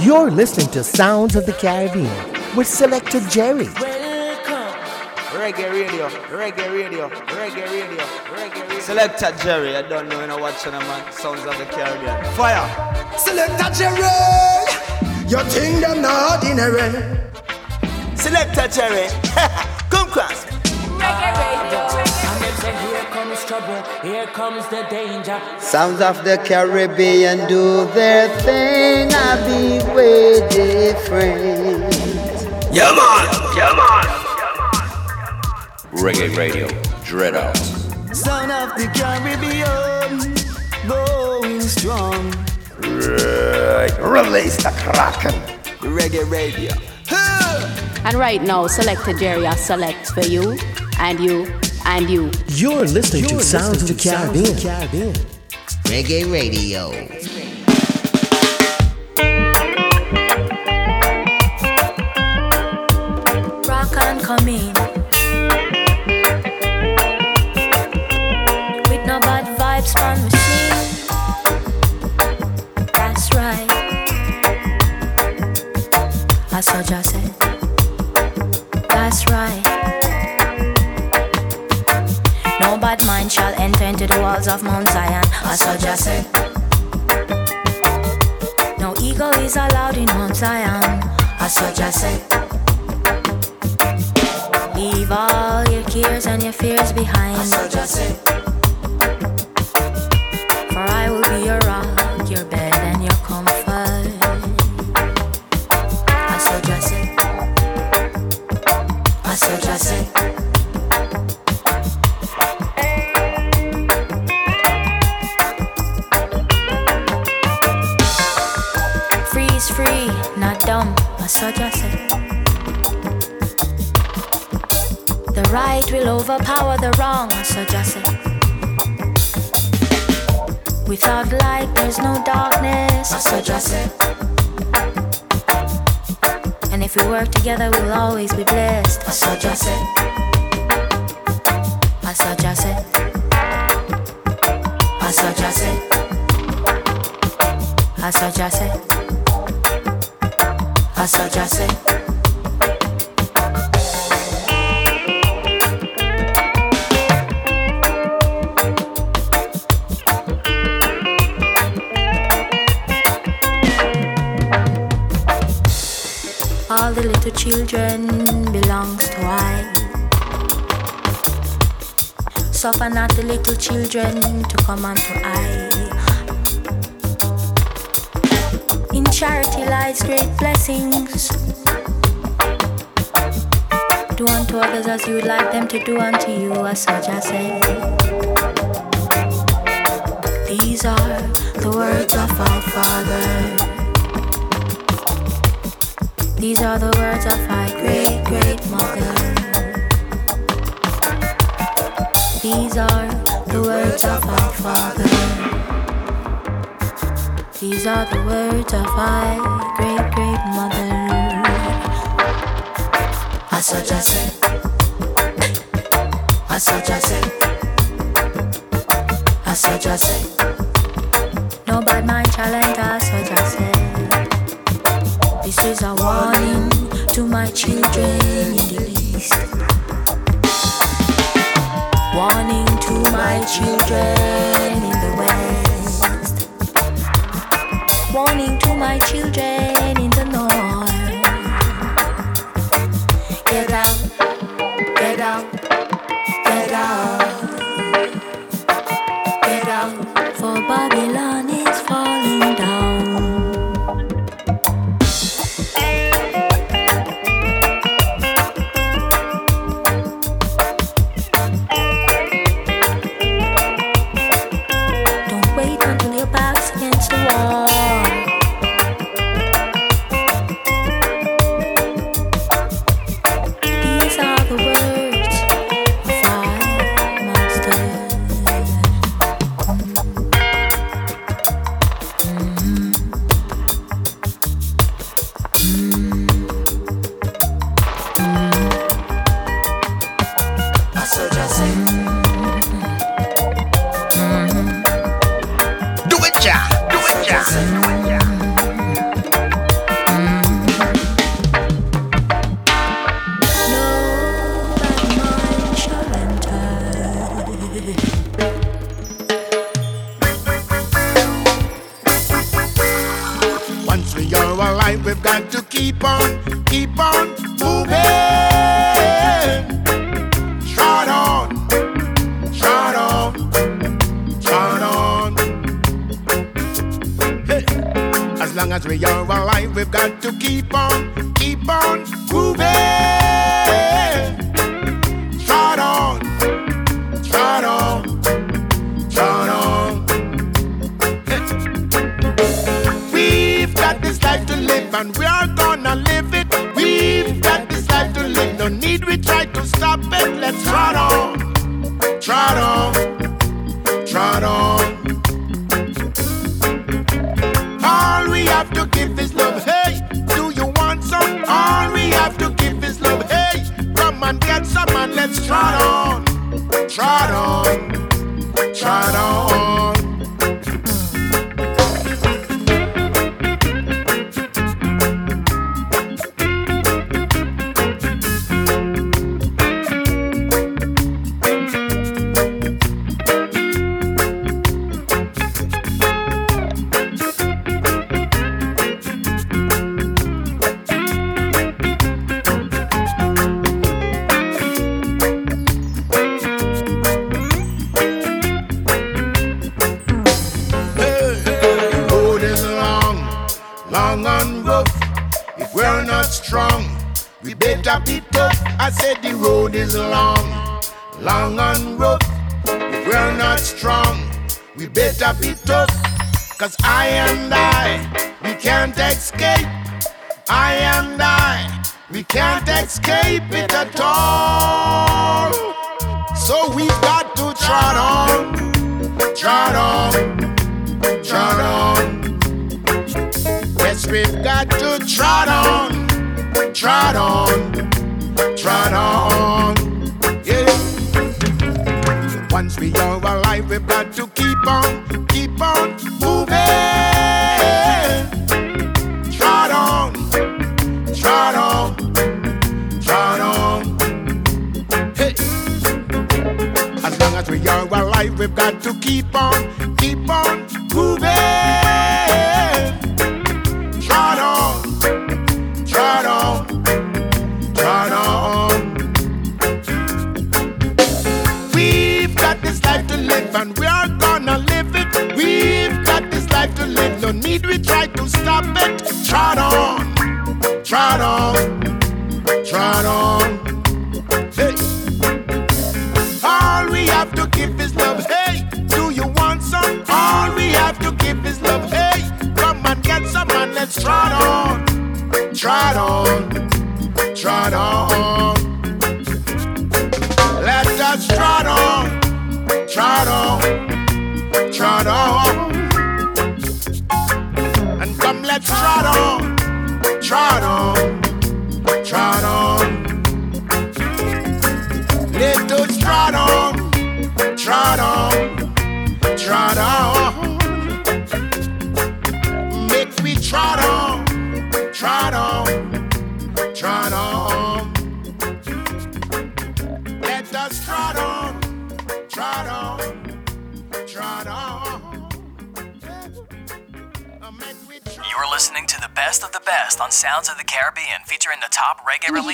You're listening to Sounds of the Caribbean with Selector Jerry. Welcome. Reggae radio, reggae radio, reggae radio, reggae radio. Selector Jerry, I don't know, you know watching a man. Sounds of the Caribbean. Fire. Selector Jerry, your thing them not ordinary. Selector Jerry, come cross. Reggae radio. And them say here comes trouble, here comes the danger. Sounds of the Caribbean do their thing. I be way different. Yeah man, yeah man. Reggae Radio, Dread Out. Sound of the Caribbean, going strong. Release the Kraken. Reggae radio. And right now, Selector Jerry has select for you, and you, and you. You're listening to Sounds of the Caribbean. Reggae Radio. Rock on coming. Walls of Mount Zion. I just said. No ego is allowed in Mount Zion. I just said. Leave all your cares and your fears behind. For overpower the wrong, so just say. Without light, there's no darkness, so just say. And if we work together, we'll always be blessed, so just say. Ah, I saw just say. Ah, I saw just say. Ah, I saw just say. I saw just say. The little children belongs to I. Suffer not the little children to come unto I. In charity lies great blessings. Do unto others as you would like them to do unto you, as such I say. These are the words of our Father. These are the words of my great great mother. These are the words of our father. These are the words of my great great mother. I saw just said. I saw just said. I saw said. No bad mind shall enter. I saw. This is a warning to my children in the east. Warning to my children in the west. Warning to my children and we are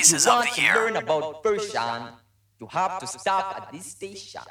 pieces of the year. learn about Persian, you have to stop at this station.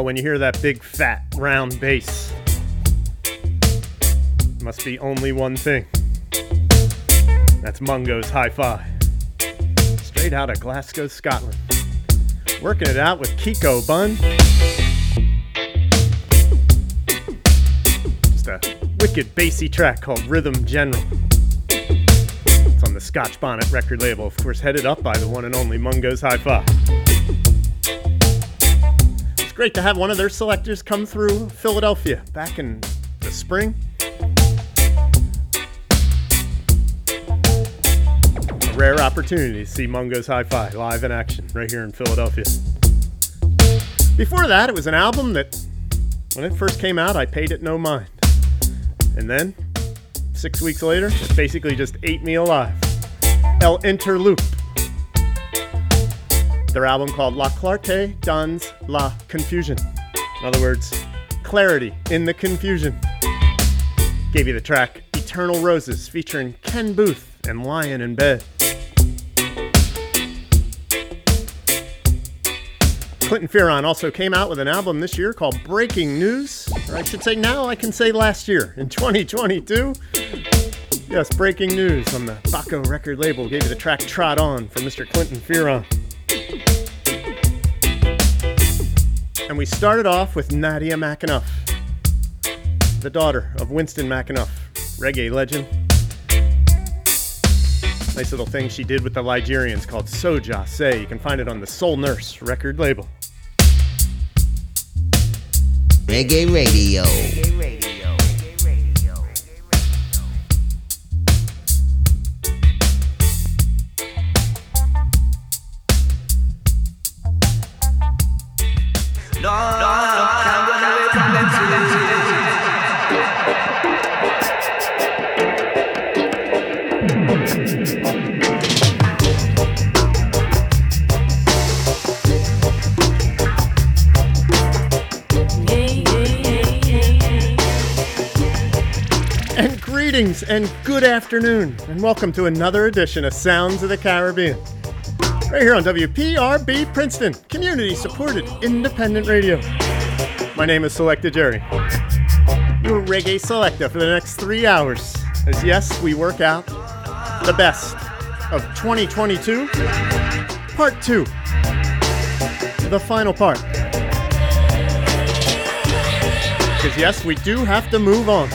Well, when you hear that big, fat, round bass, must be only one thing. That's Mungo's Hi Fi. Straight out of Glasgow, Scotland. Working it out with Kiko Bun. Just a wicked bassy track called Rhythm General. It's on the Scotch Bonnet record label, of course, headed up by the one and only Mungo's Hi Fi. Great to have one of their selectors come through Philadelphia back in the spring. A rare opportunity to see Mungo's Hi Fi live in action right here in Philadelphia. Before that, it was an album that, when it first came out, I paid it no mind. And then, six weeks later, it basically just ate me alive. El Interloop. Their album called La Clarté dans la Confusion. In other words, clarity in the confusion. Gave you the track Eternal Roses featuring Ken Boothe and Lion in Bed. Clinton Fearon also came out with an album this year called Breaking News. Or I should say now, I can say last year, in 2022. Yes, Breaking News on the Baco record label gave you the track Trot On from Mr. Clinton Fearon. And we started off with Nadia McAnuff, the daughter of Winston McAnuff, reggae legend. Nice little thing she did with the Ligerians called Soja Say. You can find it on the Soul Nurse record label. Reggae Radio. No, greetings and good afternoon, and welcome to another edition of Sounds of the Caribbean. Right here on WPRB Princeton, community supported independent radio. My name is Selecta Jerry, your reggae selector for the next three hours. As yes, we work out the best of 2022, part two, the final part. Because yes, we do have to move on.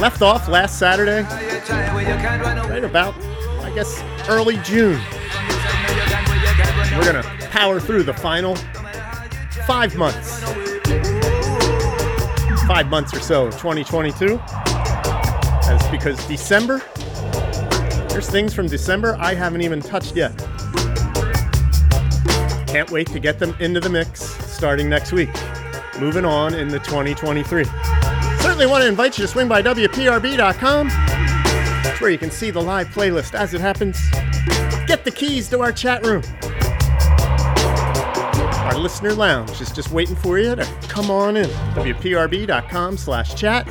Left off last Saturday, right about, I guess, early June. We're gonna power through the final five months. Five months or so of 2022. That's because December, there's things from December I haven't even touched yet. Can't wait to get them into the mix starting next week. Moving on in the 2023. Certainly want to invite you to swing by WPRB.com. It's where you can see the live playlist as it happens. Get the keys to our chat room. Our listener lounge is just waiting for you to come on in. WPRB.com slash chat.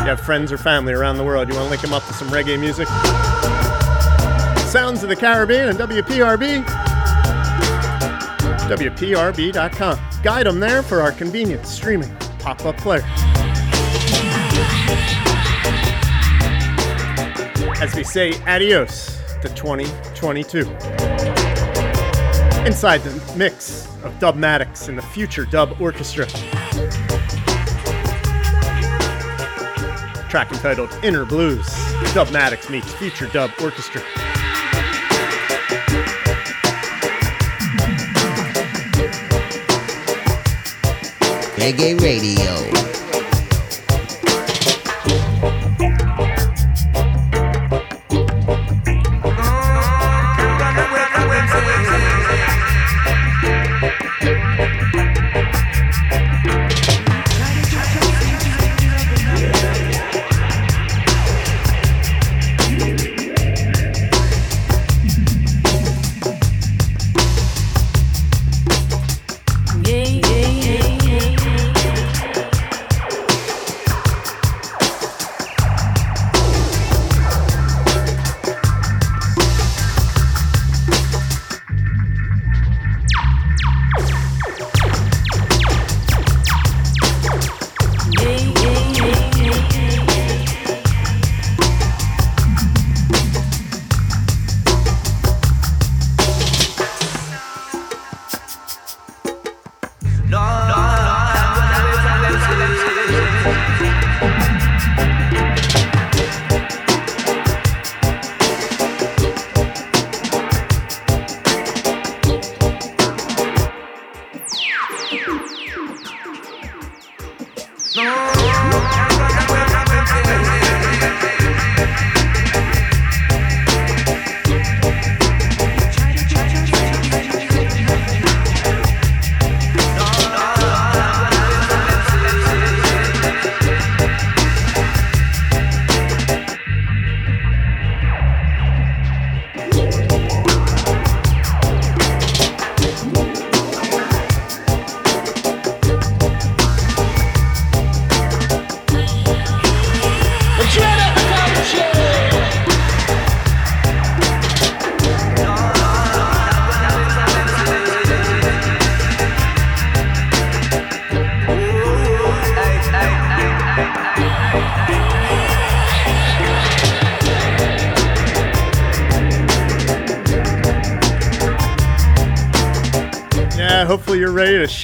You have friends or family around the world, you want to link them up to some reggae music? Sounds of the Caribbean and WPRB. WPRB.com. Guide them there for our convenient streaming pop up player. As we say adios to 2022. Inside the mix of Dubmatix and the future Dub Orchestra. Track entitled Inner Blues. Dubmatix meets Future Dub Orchestra. Reggae Radio.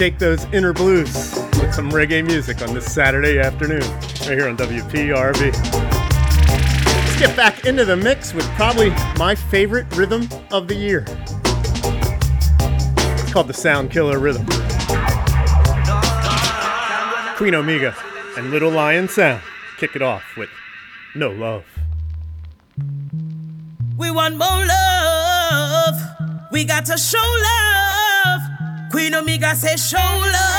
shake those inner blues with some reggae music on this Saturday afternoon, right here on WPRB. Let's get back into the mix with probably my favorite rhythm of the year. It's called the Sound Killer Rhythm. Queen Omega and Little Lion Sound kick it off with No Love. We want more love. We got to show love. Queen Omega say show love.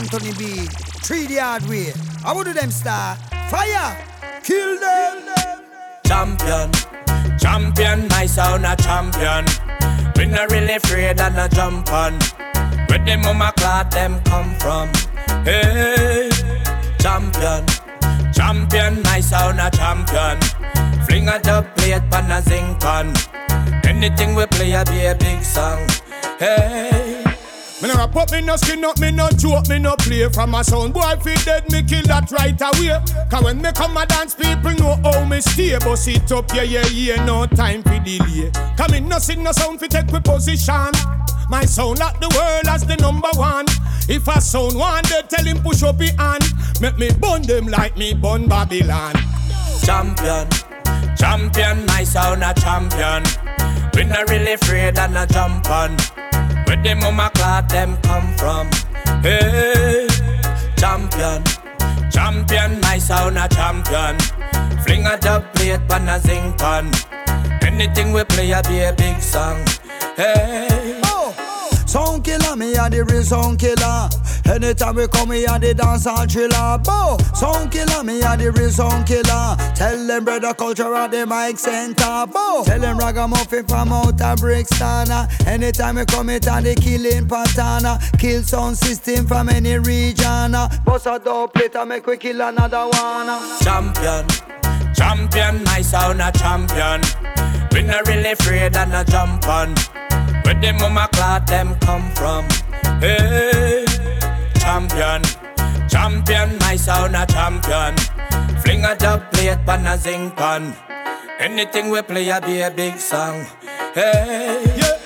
Anthony B, 3D Hardware. How would do them star? Fire! Kill them! Champion, champion, my sound a champion. We not really afraid and a jump on. Where the mama cloth them come from? Hey, champion, champion, my sound a champion. Fling a dub plate pan a zinc pan. Anything we play a be a big song. Hey. Me no rap up, me no skin up, me no joke, me no play. From a sound boy fi dead, me kill that right away. Cause when me come a dance, people know how me stay. Bust it up, yeah, yeah, yeah, no time fi delay. Cause me no sing no sound fi take we position. My sound lock the world as the number one. If a sound one, they tell him push up his hand. Make me burn them like me burn Babylon. Champion, champion, my sound a champion. We not really afraid and a jump on. Where the mama cloth them come from? Hey, champion, champion, my sound a champion. Fling a dub plate pan a zinc pan. Anything we play a be a big song. Hey. Oh, sound killer, me a the real sound killer. Anytime we come, me a the dance and thriller. Bo, sound killer, me a the real sound killer. Tell them brother culture at the mic center. Bo, tell them ragamuffin from out of Brixton. Anytime we come, it and the killing pattern. Kill sound system from any region. Boss a dope plate and make we kill another one. Champion, champion, my sound a champion. We not really afraid and a jump on. Where the mama cloth them come from? Hey, champion, champion, my sound a champion. Fling a dub plate pan a zinc pan. Anything we play a be a big song. Hey, yeah.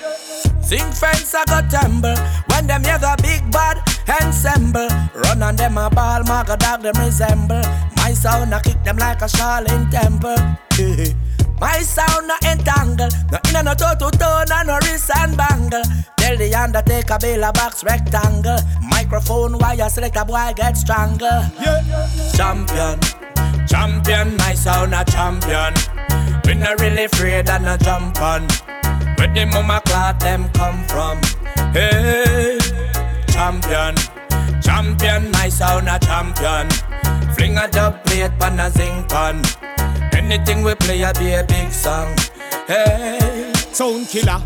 Sing fence a go tumble when them hear the big bad ensemble. Run on them a ball, maga dog them resemble. My sound a kick them like a Charlene temple. My sound no entangle, no inna no toe to toe, no no wrist and bangle. Tell the undertaker build a box rectangle. Microphone wire select a boy get stronger. Yeah. Champion, champion, my sound a champion. We not really afraid and a jump on. Where the mama cloth them come from? Hey, champion, champion, my sound a champion. Fling a dub plate pan a zinc pan. Anything we play a be a big song. Hey, sound killer.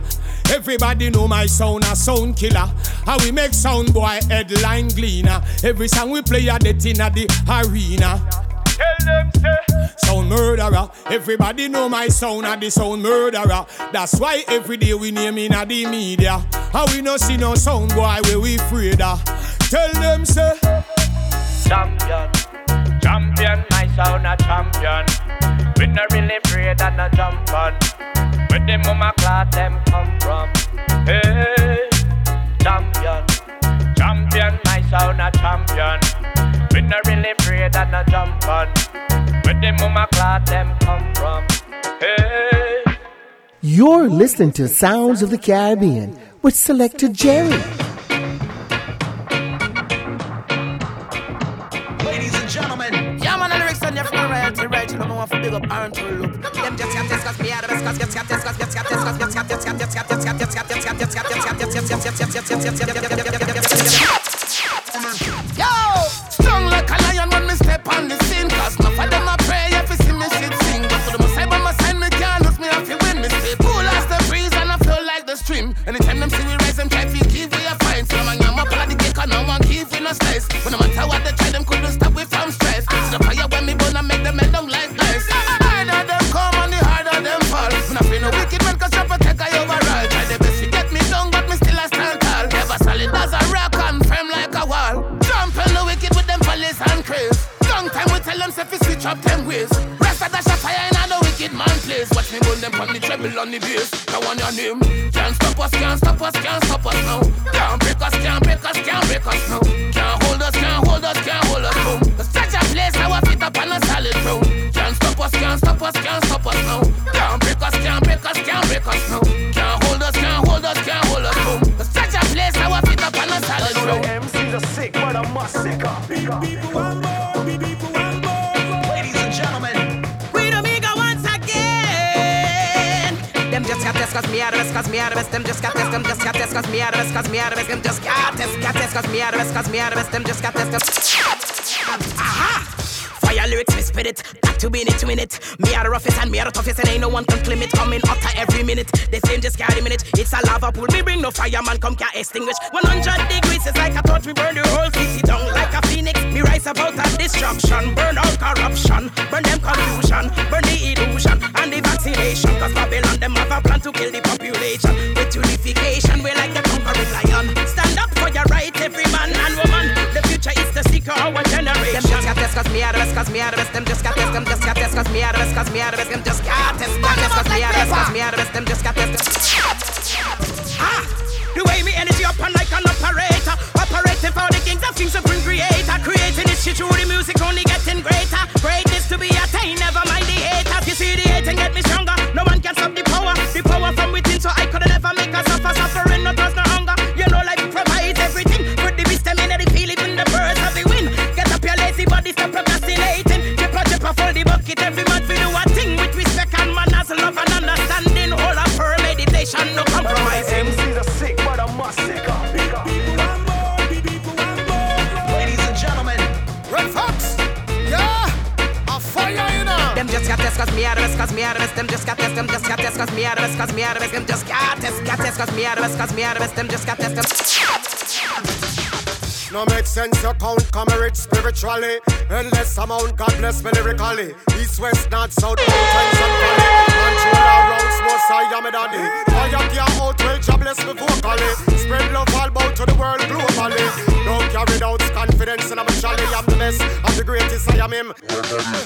Everybody know my sound a sound killer. How we make sound boy headline gleaner. Every song we play a det inna the arena. Tell them say Sound murderer. Everybody know my sound a the sound murderer. That's why every day we name inna the media. How we no see no sound boy where we afraid of. Tell them say champion, champion, my sound a champion. We not really afraid and jump on. Where mama cloth them come from? Hey, champion, champion, my sound a champion. We really afraid and jump on. Where mama cloth them come from? Hey. You're listening to Sounds of the Caribbean with Selector Jerry. big up and pull up. Them just got this, got me out of this, got this, got this, got this, got this, got got this, got got this, got got this, got got this, got got this, got got this, Yo! Strong like a lion when me step on the scene Cause enough of them a pray if you see me shit sing But for them a say by me can't lose me off you win Me stay cool as the breeze and I flow like the stream Anytime them see we rise them try to give way a fine So I'm a up all the cake and no one give me no space. But no matter what they. myself is switch up ten ways. Rest of that fire in a wicked man place. Watch me gun them on the treble on the bass. Now on your name. Can't stop us, can't stop us, can't stop us now. Can't break us, can't break us, can't break us now. Can't hold us, can't hold us, can't hold us now. Such a place, our feet up on a solid ground. Can't stop us, can't stop us, can't stop us now. Can't break us, can't break us, can't break us now. Can't hold us, can't hold us, can't hold us now. Such a place, our feet up on a solid ground. MC's are sick, but I'm a sicker. People, people, people, this cause me out of this cause me out of this them just got this them just got this cause me out of this cause me out of this them just got this got this cause me out of this cause me out of this them just got this them aha! Fire lyrics, me spirit. Got to be in it, win it. Me are the roughest and me are the toughest, and ain't no one can claim it. Coming hotter every minute. The same just carry minute. It's a lava pool. Me bring no fireman, come can't extinguish. 100 degrees is like a torch. We burn the whole city down like a phoenix. Me rise about a destruction. Burn out corruption. Burn them confusion. Burn the illusion and the vaccination. Cause Babylon, them have a plan to kill the population. With unification, we're like the conquering lion. Stand up for your right, every man and woman. The future is the to our generation. Them just got this cause me are the best cause me are the best. Them just got this, them just got this cause me are the best cause me are the best. Them just got this, got this cause me are the best cause me are the best. Them just got this. Ah, the way me energy up and like an operator, operating for the kings of kings, supreme creator, creating this shit through the music, only getting greater. Greatness to be attained, never mind the haters. You see the hating get me stronger. No one can stop the power, the power from within, so I could never make us suffer, suffer. this no procrastinating. Jipper, jipper, full the bucket. Every man feel do a thing with respect and manners, love and understanding. All a pure meditation, no compromising. MC's are sick, but I must sick up. Just got this cause me out cause me out of Them just got this them just got this cause me out cause me out of Them just got this got this cause me out cause me out of Them just got this them no make sense your count comrade spiritually. Endless amount, God bless me lyrically. East, west, north, south, mountains and valley. Control our roads, most I am a daddy. Fire gear out, well, job bless me vocally. Spread love all about to the world globally. Don't carry out confidence and I'm a jolly. I'm the best, I'm the greatest, I am him.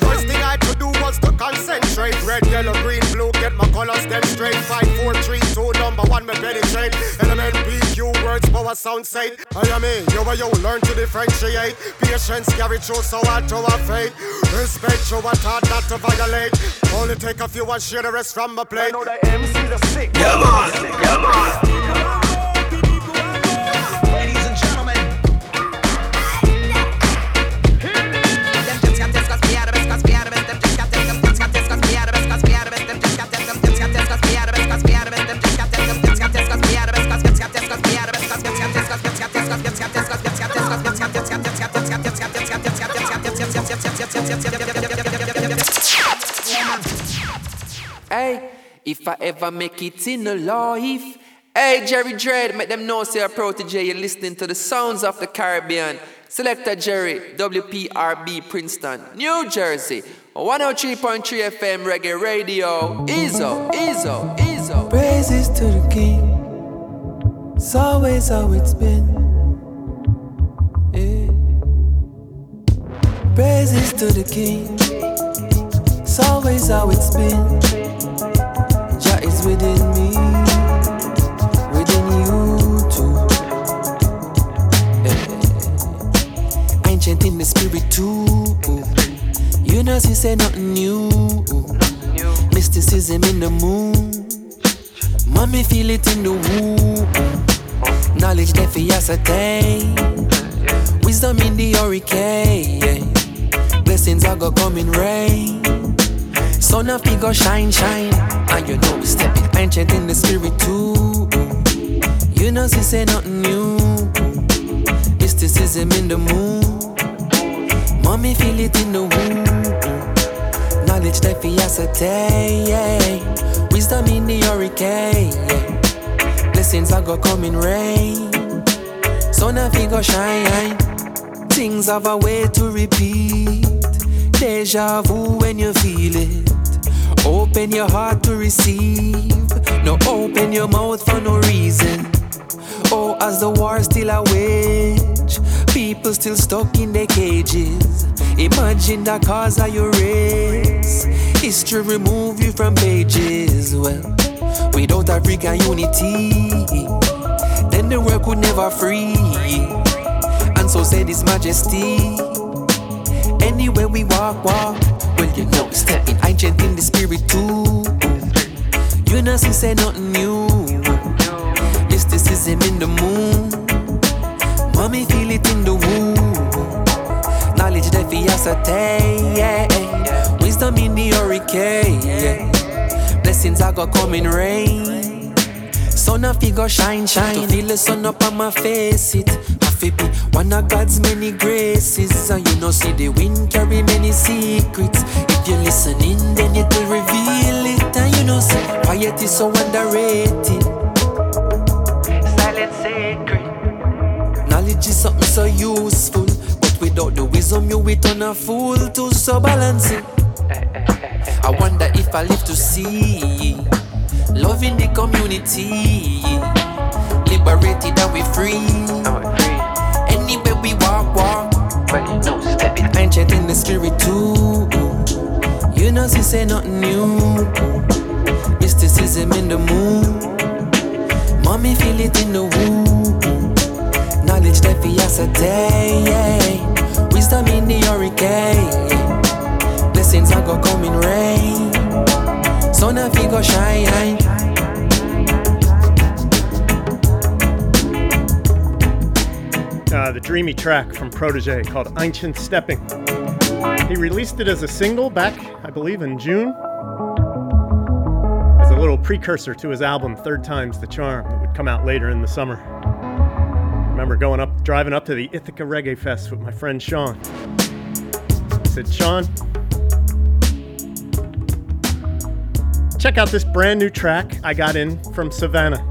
First thing I could do was to concentrate. Red, yellow, green, blue, get my colors them straight. Five, four, three, two, number one, me penetrate. Element PQ words, power sound sight. I am in, yo, yo, learn to differentiate. Patience carry through, so I to a fate. Respect, you a thought not to violate. Only take a few and share the rest from my plate. I know the MC's a sick. Come on, come on. Come on. Hey, if I ever make it in a life. Hey, Jerry Dread, make them know, say a Protoje, you're listening to the sounds of the Caribbean. Selector Jerry, WPRB Princeton, New Jersey, 103.3 FM Reggae Radio. Izzo, Izzo, Izzo. Praises to the King. It's always how it's been. Praises to the King. It's always how it's been. Jah is within me, within you too. Yeah. Ancient in the spirit too. You know, she say nothing new. Mysticism in the moon. Mommy feel it in the womb. Knowledge that for ascertain. Wisdom in the hurricane. Blessings are gonna come in rain. Sun a go shine, shine. And you know we stepping ancient in the spirit too. You know, she say nothing new. Mysticism in the moon. Mommy feel it in the womb. Knowledge that fi ascertain. Wisdom in the hurricane. Blessings are go come in rain. Sun a go shine. Things have a way to repeat. Deja vu when you feel it. Open your heart to receive. No open your mouth for no reason. Oh, as the war still a wage, people still stuck in their cages. Imagine the cause of your race. History remove you from pages. Well, without African unity, then the world could never free. And so said His Majesty. Anywhere we walk, walk. Well, you know, it's stepping ancient in the spirit too. You know, she say nothing new. Mysticism in the moon. Mommy feel it in the womb. Knowledge that fi ascertain. Wisdom in the hurricane. Blessings gonna come in rain. Sun a figure shine, shine. To feel the sun up on my face, it fi be one of God's many graces. And you know, see the wind carry many secrets. If you're listening, then it will reveal it. And you know, see quiet is so underrated. Silent sacred. Knowledge is something so useful, but without the wisdom, you will turn a fool to so balance it. I wonder if I live to see love in the community, liberated and we free. Oh, We walk, walk. Well, you know, stepping ancient in the spirit too. You know, she say nothing new. Mysticism in the moon. Mommy feel it in the womb. Knowledge that fi ascertain. Wisdom in the hurricane. Blessings are gonna come in rain. Sun a fi go shine. Uh, the dreamy track from Protoje called Ancient Stepping. He released it as a single back, I believe, in June, as a little precursor to his album Third Time's the Charm that would come out later in the summer. I remember going up, driving up to the Ithaca Reggae Fest with my friend Sean. I said, Sean, check out this brand new track I got in from Savannah.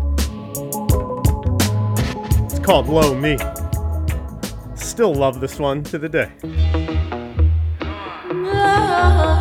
It's called Low Me. Still love this one to the day. Oh.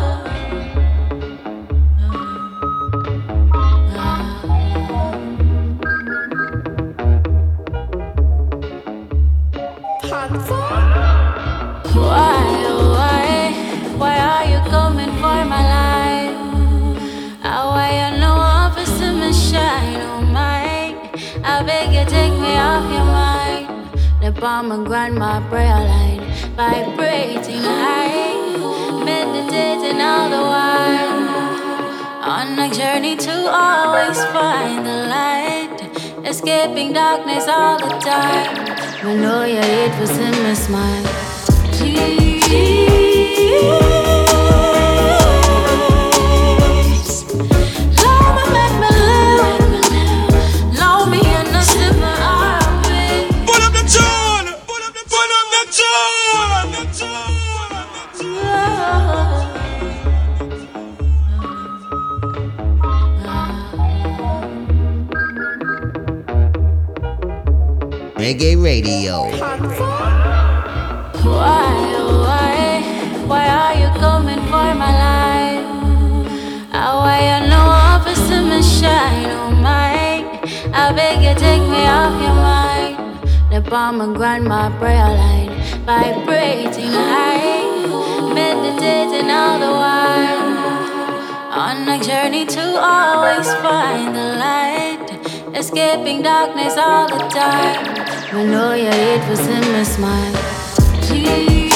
Palm and grandma prayer line. Vibrating high Meditating all the while. On a journey to always find the light. Escaping darkness all the time. I know you hate was in my smile. Please Reggae Radio. Why, oh why, why are you coming for my life? How why you know office to me shine, oh my I beg you take me off your mind The palm and grandma prayer line Vibrating high Meditating all the while On a journey to always find the light Escaping darkness all the time I know you hate was in my smile. Please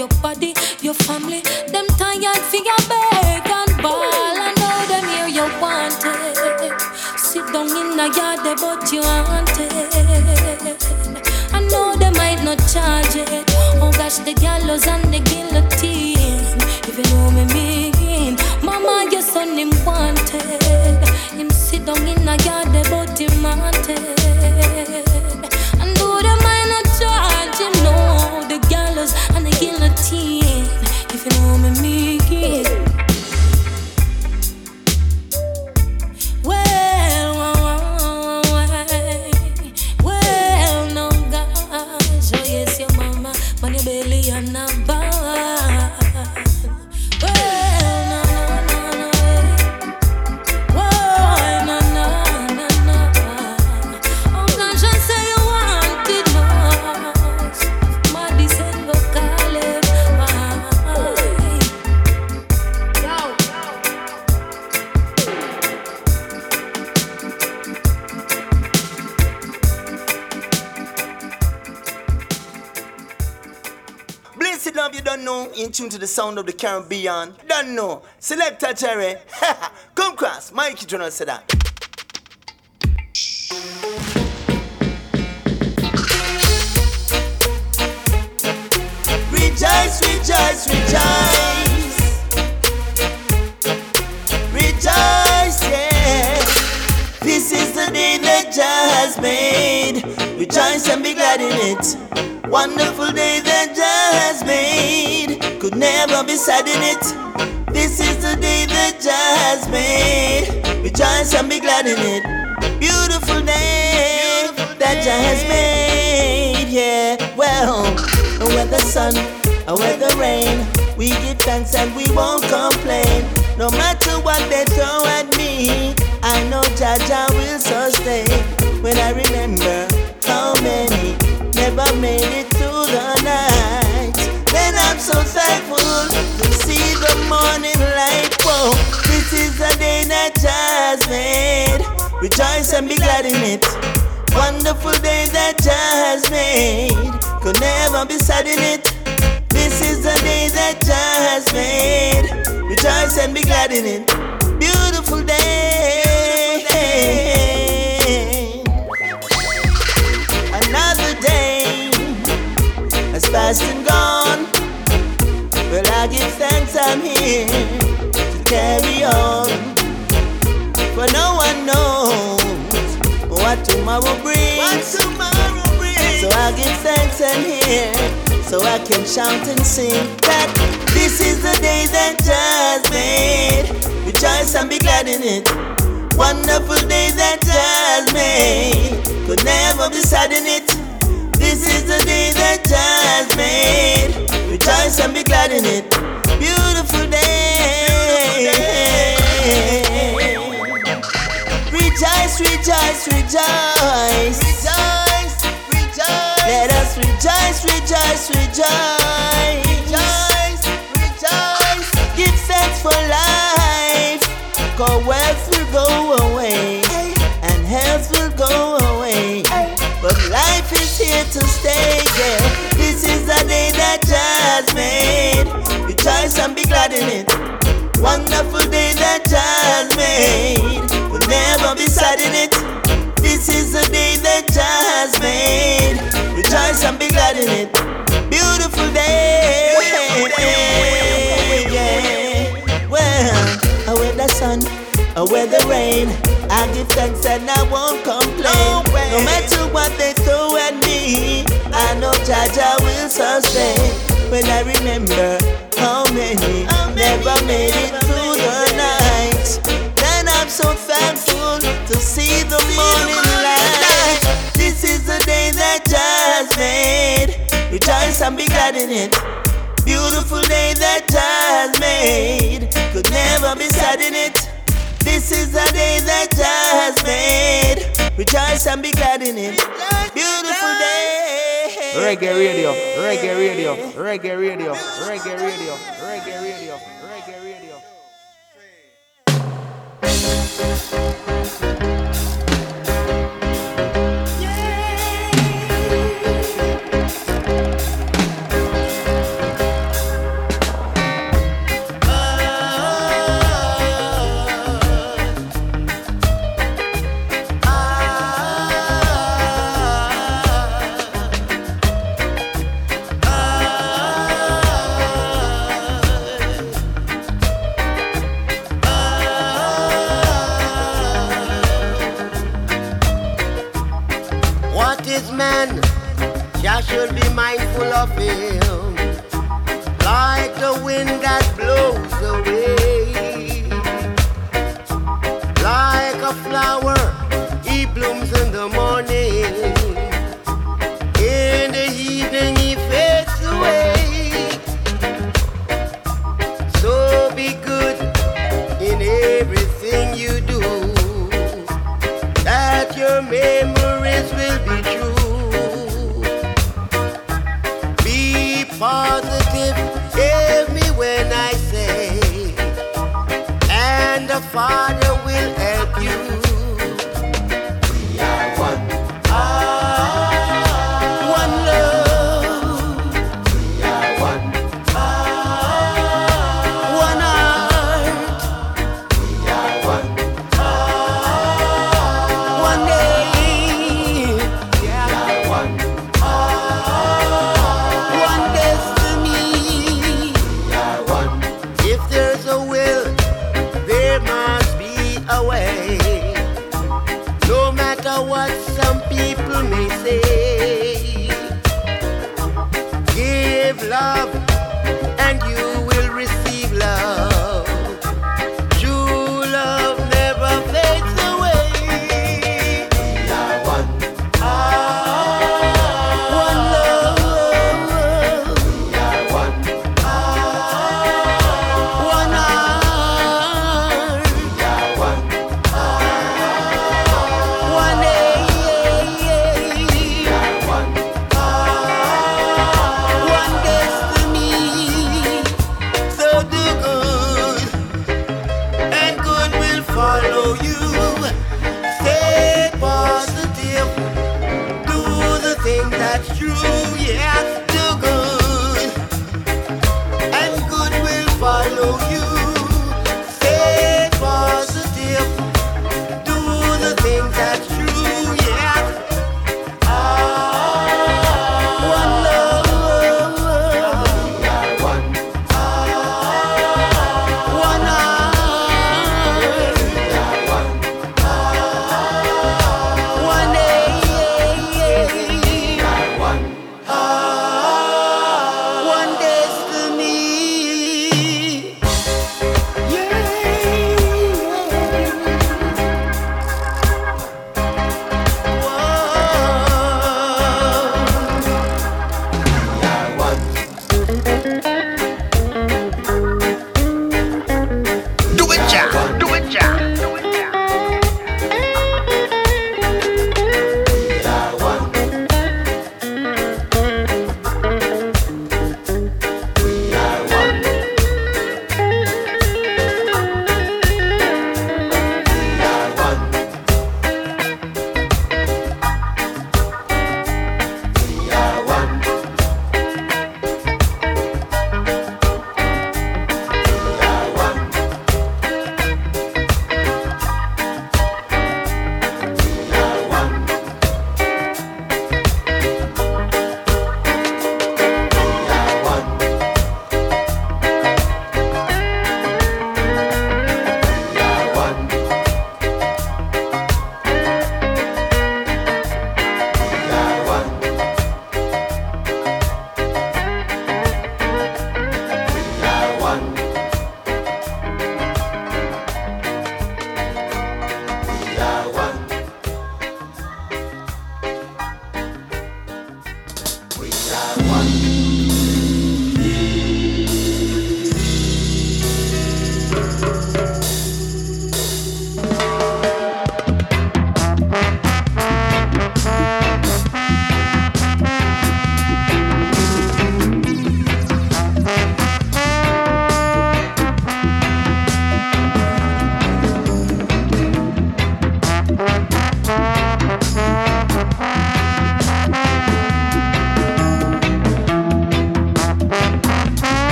your body, your family. Them tired for your beg and ball, I know them here you wanted. Sit down in the yard, but you wanted. Of the Caribbean. Don't know. Selector Jerry. Come cross. Mikey Jonas said that. Rejoice, rejoice, rejoice. Rejoice, yeah. This is the day that Jah has made. Rejoice and be glad in it. Wonderful be sad in it. This is the day that Jah has made. Rejoice and be glad in it. Beautiful day that Jah has made. Yeah, well, when the sun, when the rain, we give thanks and we won't complain. No matter what they throw at me, I know Jah Jah Rejoice and be glad in it. Wonderful day that Jah has made. Could never be sad in it. This is the day that Jah has made. Rejoice and be glad in it. Beautiful day. Another day has passed and gone. Well, I give thanks I'm here tomorrow brings. What tomorrow brings. So I give thanks I'm here so I can shout and sing that this is the day that has made. Rejoice and be glad in it. Wonderful day that has made. Could never be sad in it. This is the day that has made. Rejoice and be glad in it. Beautiful day. Rejoice, rejoice, rejoice. Rejoice, rejoice. Let us rejoice, rejoice, rejoice. Rejoice, rejoice. Give thanks for life. Cause wealth will go away. And health will go away. But life is here to stay, yeah. This is the day that has made. Rejoice and be glad in it. Wonderful day that has made. Never be sad in it. This is the day that Jah has made. Rejoice and be glad in it. Beautiful day. Yeah. Well, I wear the sun, I wear the rain. I give thanks and I won't complain. No matter what they throw at me, I know Jah Jah will sustain. When I remember how many never made it through so thankful to see the morning light. This is the day that Jah has made. Rejoice and be glad in it. Beautiful day that Jah has made. Could never be sad in it. This is the day that Jah has made. Rejoice and be glad in it. Beautiful day. Reggae radio, reggae radio, reggae radio, reggae radio, reggae radio, Thank you.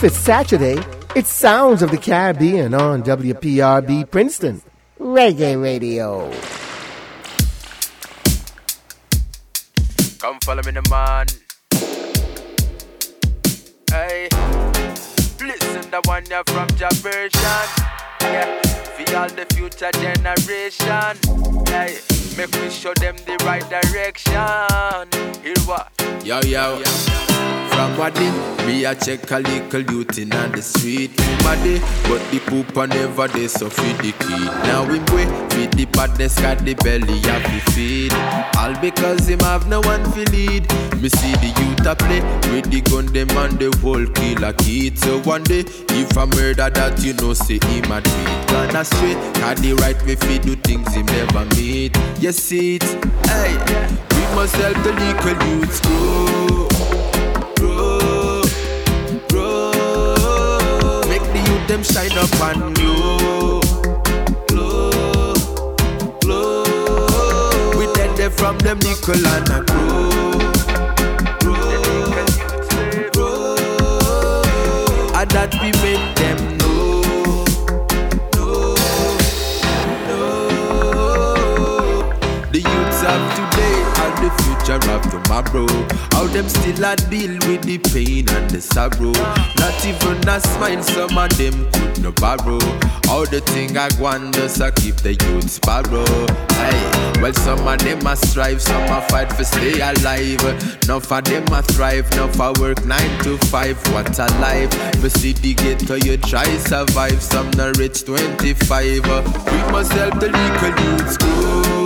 If it's Saturday, it's Sounds of the Caribbean on WPRB Princeton. Reggae Radio. Come follow me, the man. Hey, listen, the one you're from Javersion. Yeah, for all the future generation. Hey, make me show them the right direction. Hear what? Yo, yo. From what me a check a little youth in the street. Muddy, but the poop a never they so feed the kid. Now him way feed the badness got the belly have to feed. All because him have no one to lead. Me see the youth a play with the gun them and the whole killer kid. So one day if a murder that you know say him a tweet. Gone astray, cause the right way feed do things him never meet. You see it, hey, we must help the little youths grow. Them shine up and glow. Glow. We dead there from them nickel and a grow. Grow, grow. And that we make them future tomorrow. How them still a deal with the pain and the sorrow. Not even a smile, some of them could no borrow. All the thing I wonder, so keep the youth sparrow. Hey, well, some of them a strive, some a fight for stay alive. None of them a thrive, none for work nine to five. What a life! But see the ghetto, you try survive. Some not rich 25. We must help the legal youths grow.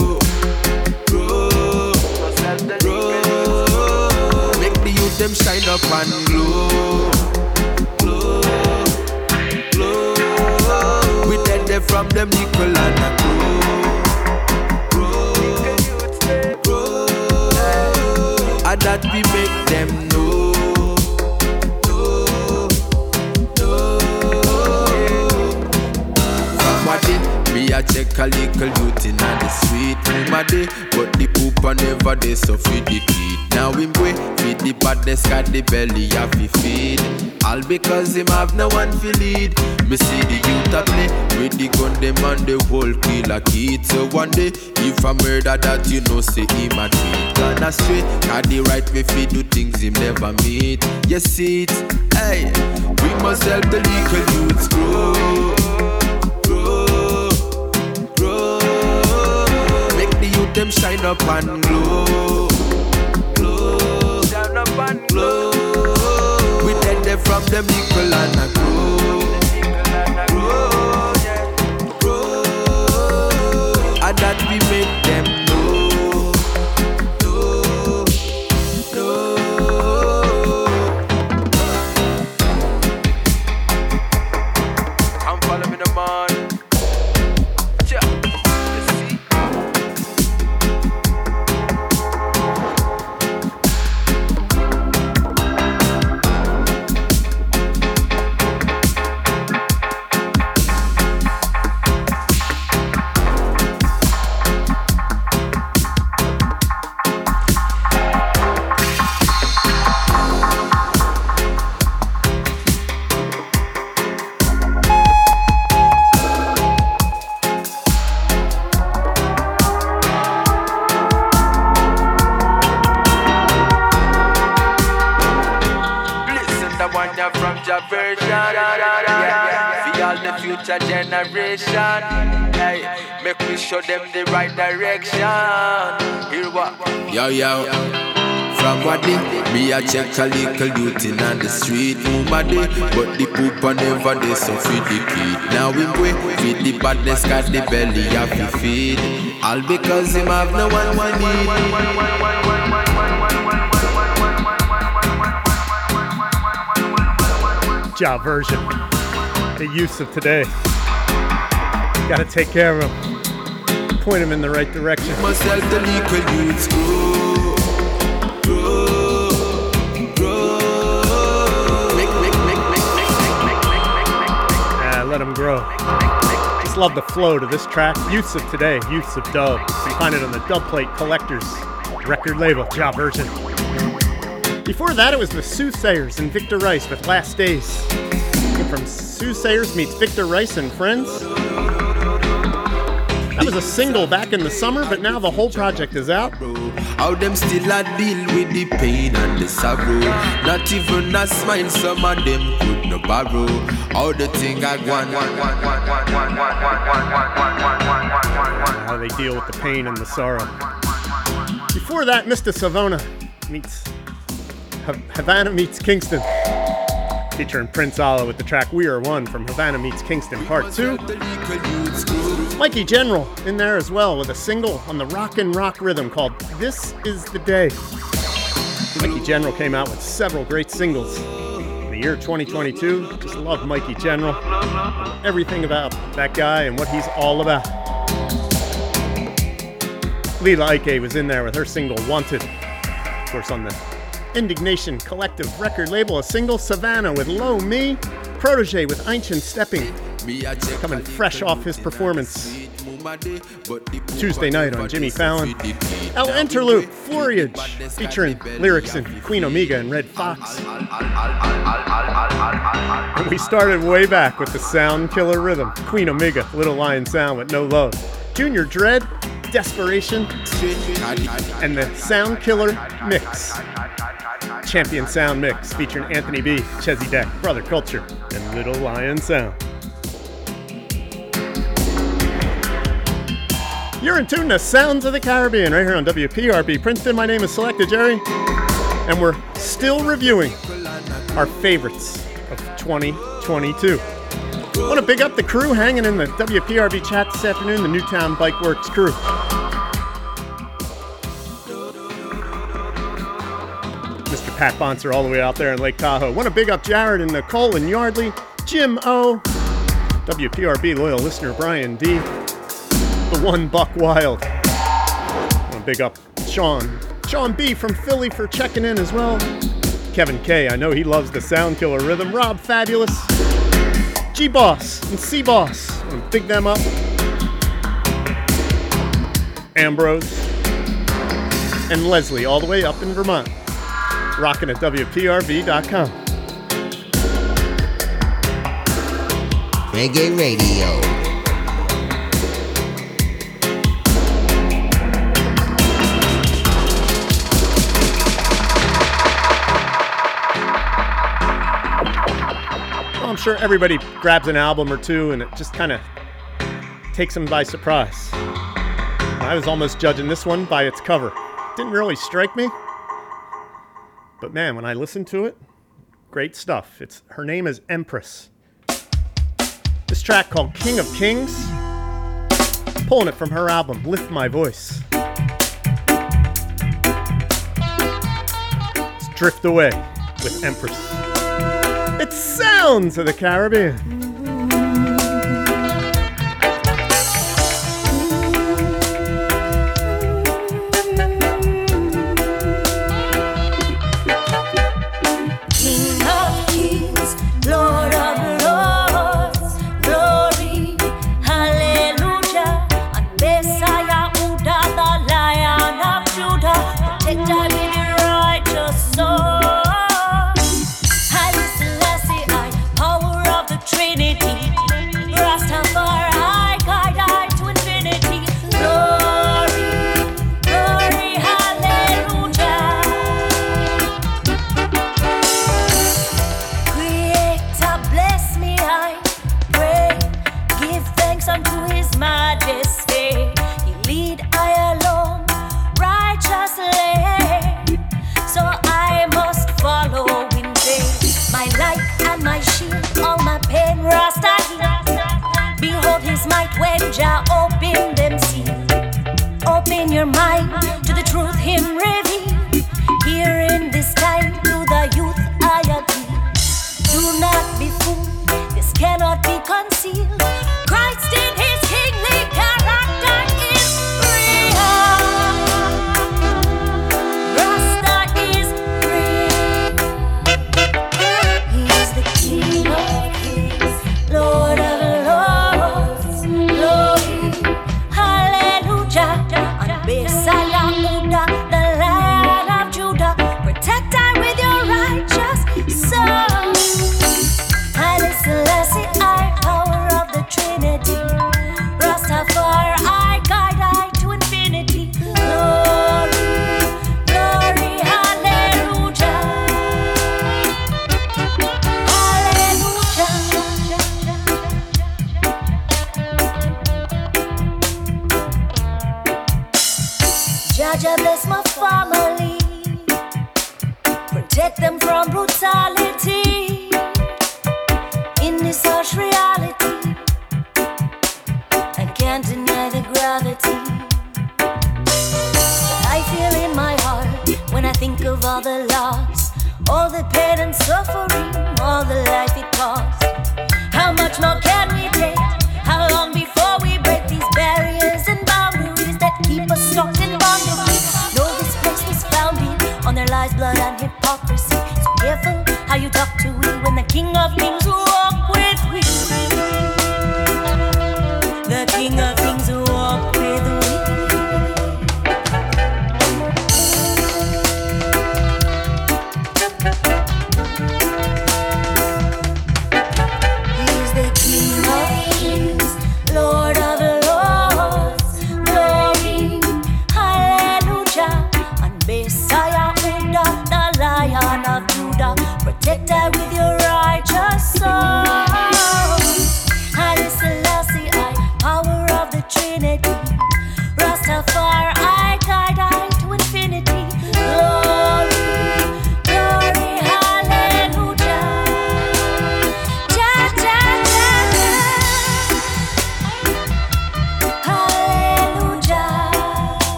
Them shine up and glow. Glow, glow. We dead there from them nickel and a grow. Grow. And that we make them know. know, know. What it me a check a little youth in the street. Mummy, but the poop a never they so feed the kid. Now him way feed the badness got the belly have to feed. All because him have no one to lead. Me see the youth a play with the gun them and the whole killer kid. So one day if a murder that you know say him a tweet. Gone astray, cause the right way feed do things him never meet. You see it, hey, we must help the little youths grow. Grow, grow. Make the youth them shine up and glow. And glow. We dead there from them nickel and a grow. And that we make them check a little youth in on the street. Mummy, but the poop a never they so feed the kid. Now him way feed the badness got the belly have to feed. All because him have no one to need. Ja version. The youth of today. Got to take care of them. Point them in the right direction. Just love the flow to this track. Youths of today, Youths of Dub. You can find it on the Dub Plate Collectors record label, Ja version. Before that, it was the Soothsayers and Victor Rice with Last Days. From Soothsayers meets Victor Rice and Friends. That was a single back in the summer, but now the whole project is out. How them still a deal with the pain and the sorrow. Not even a smile, some of them could borrow. How the thing I want. How they deal with the pain and the sorrow. Before that, Mista Savona meets Havana meets Kingston. Featuring Prince Alla with the track We Are One from Havana Meets Kingston Part 2. Mikey General in there as well with a single on the rock and rock rhythm called This Is the Day. Mikey General came out with several great singles in the year 2022. Just love Mikey General. Everything about that guy and what he's all about. Lila Iké was in there with her single Wanted. Of course, on the In.Digg.Nation Collective record label, a single Sevana with Low Me, Protoje with Ancient Stepping, coming fresh off his performance Tuesday night on Jimmy Fallon. El Interlude, Foliage, featuring lyrics in Queen Omega and Red Fox. And we started way back with the Sound Killer Rhythm, Queen Omega, Little Lion Sound with No Love. Junior Dread, Desperation, and the Sound Killer Mix. Champion Sound Mix featuring Anthony B, Chezidek, Brother Culture, and Little Lion Sound. You're in tune to Sounds of the Caribbean right here on WPRB Princeton. My name is Selecta Jerry, and we're still reviewing our favorites of 2022. I want to big up the crew hanging in the WPRB chat this afternoon, the Newtown Bike Works crew. Mr. Pat Bonser all the way out there in Lake Tahoe. Want to big up Jared and Nicole and Yardley, Jim O, WPRB loyal listener Brian D, the one Buck Wild. Big up Sean, Sean B from Philly for checking in as well. Kevin K, I know he loves the Sound Killer rhythm. Rob Fabulous, G Boss and C Boss. Big them up. Ambrose and Leslie all the way up in Vermont. Rocking at WPRB.com. Reggae Radio. Sure everybody grabs an album or two and it just kind of takes them by surprise. I was almost judging this one by its cover. Didn't really strike me. But man, when I listened to it, great stuff. It's her name is Empress. This track called King of Kings, pulling it from her album Lift My Voice. Let's drift away with Empress. It sounds of the Caribbean.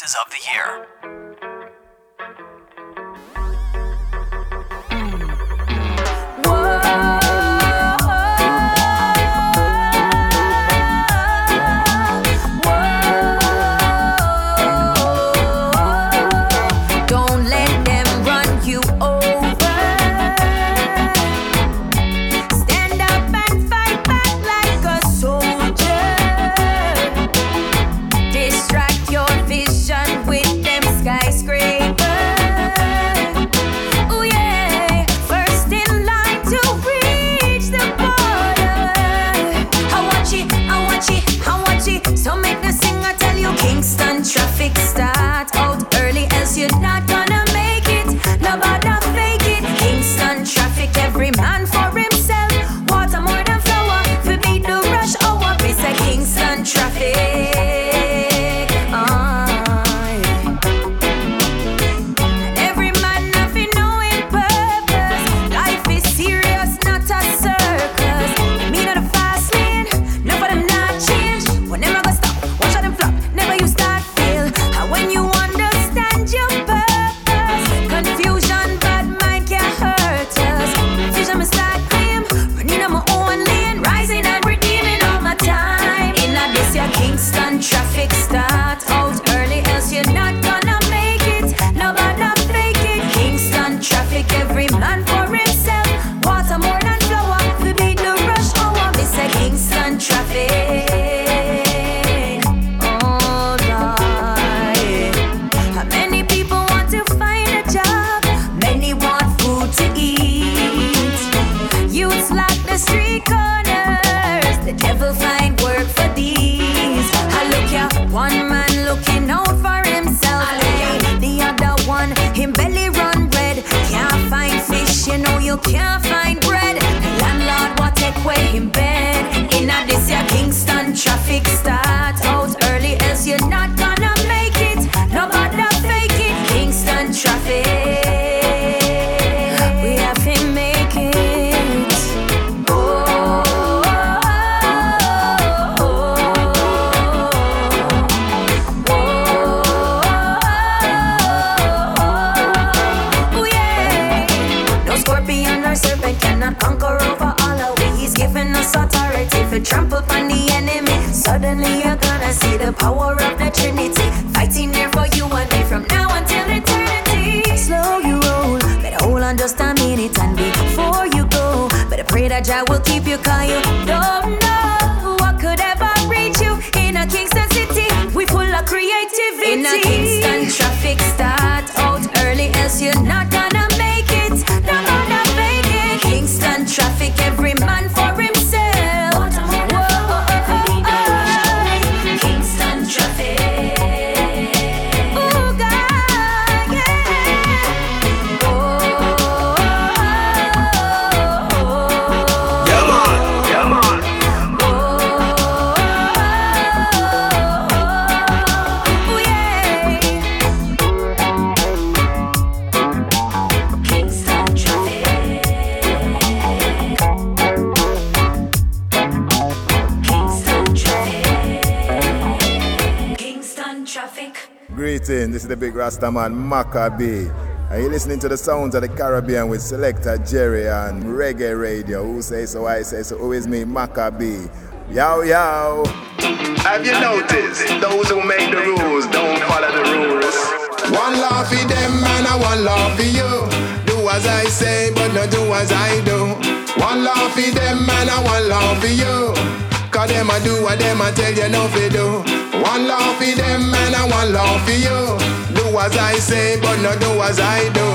Releases of the big Rastaman Macka B. Are you listening to the sounds of the Caribbean with Selector Jerry on Reggae Radio? Who say so? I say so. Who is me? Macka B. Yow, yow. Have you noticed? Those who make the rules don't follow the rules. One law for them and a one law for you. Do as I say, but not do as I do. One law for them and a one law for you. Cause them I do what them I tell you no fi do. One law for them and a one law for you. As I say, but not do as I do.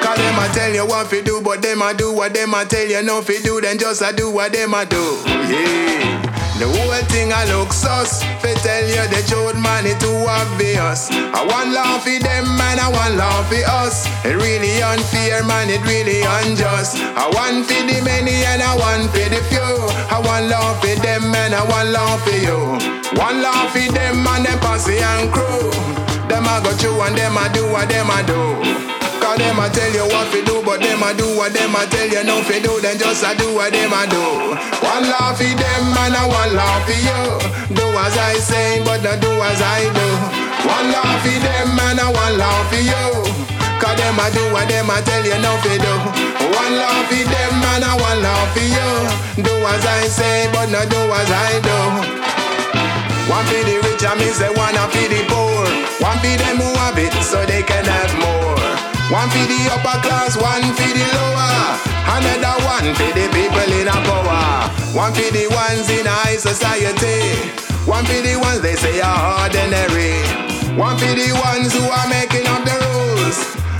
Cause them a tell you what fi do, but them a do what them a tell you no fi do. Then just a do what them a do. Yeah. The whole thing I look sus. Fi tell you the truth, man, it too obvious. I want love for them, man, I want love for us. It really unfair, man, it really unjust. I want for the many and I want for the few. I want love for them, man, I want love for you. One love for them, man, them posse and crew. Them I go through and them I do what them I do. Cause them a tell you what to do, but them a do what them a tell you no fi do. Then just a do what them a do. One laugh for them and a one laugh for you. Do as I say, but not do as I do. One laugh for them and a one laugh for you. Cause them a do what them a tell you no fi do. One laugh for them and a one laugh for you. Do as I say, but not do as I do. One for the rich and me say one for the poor. One for them who have it so they can have more. One for the upper class, one for the lower. Another one for the people in a power. One for the ones in high society. One for the ones they say are ordinary. One for the ones who are making up the rules.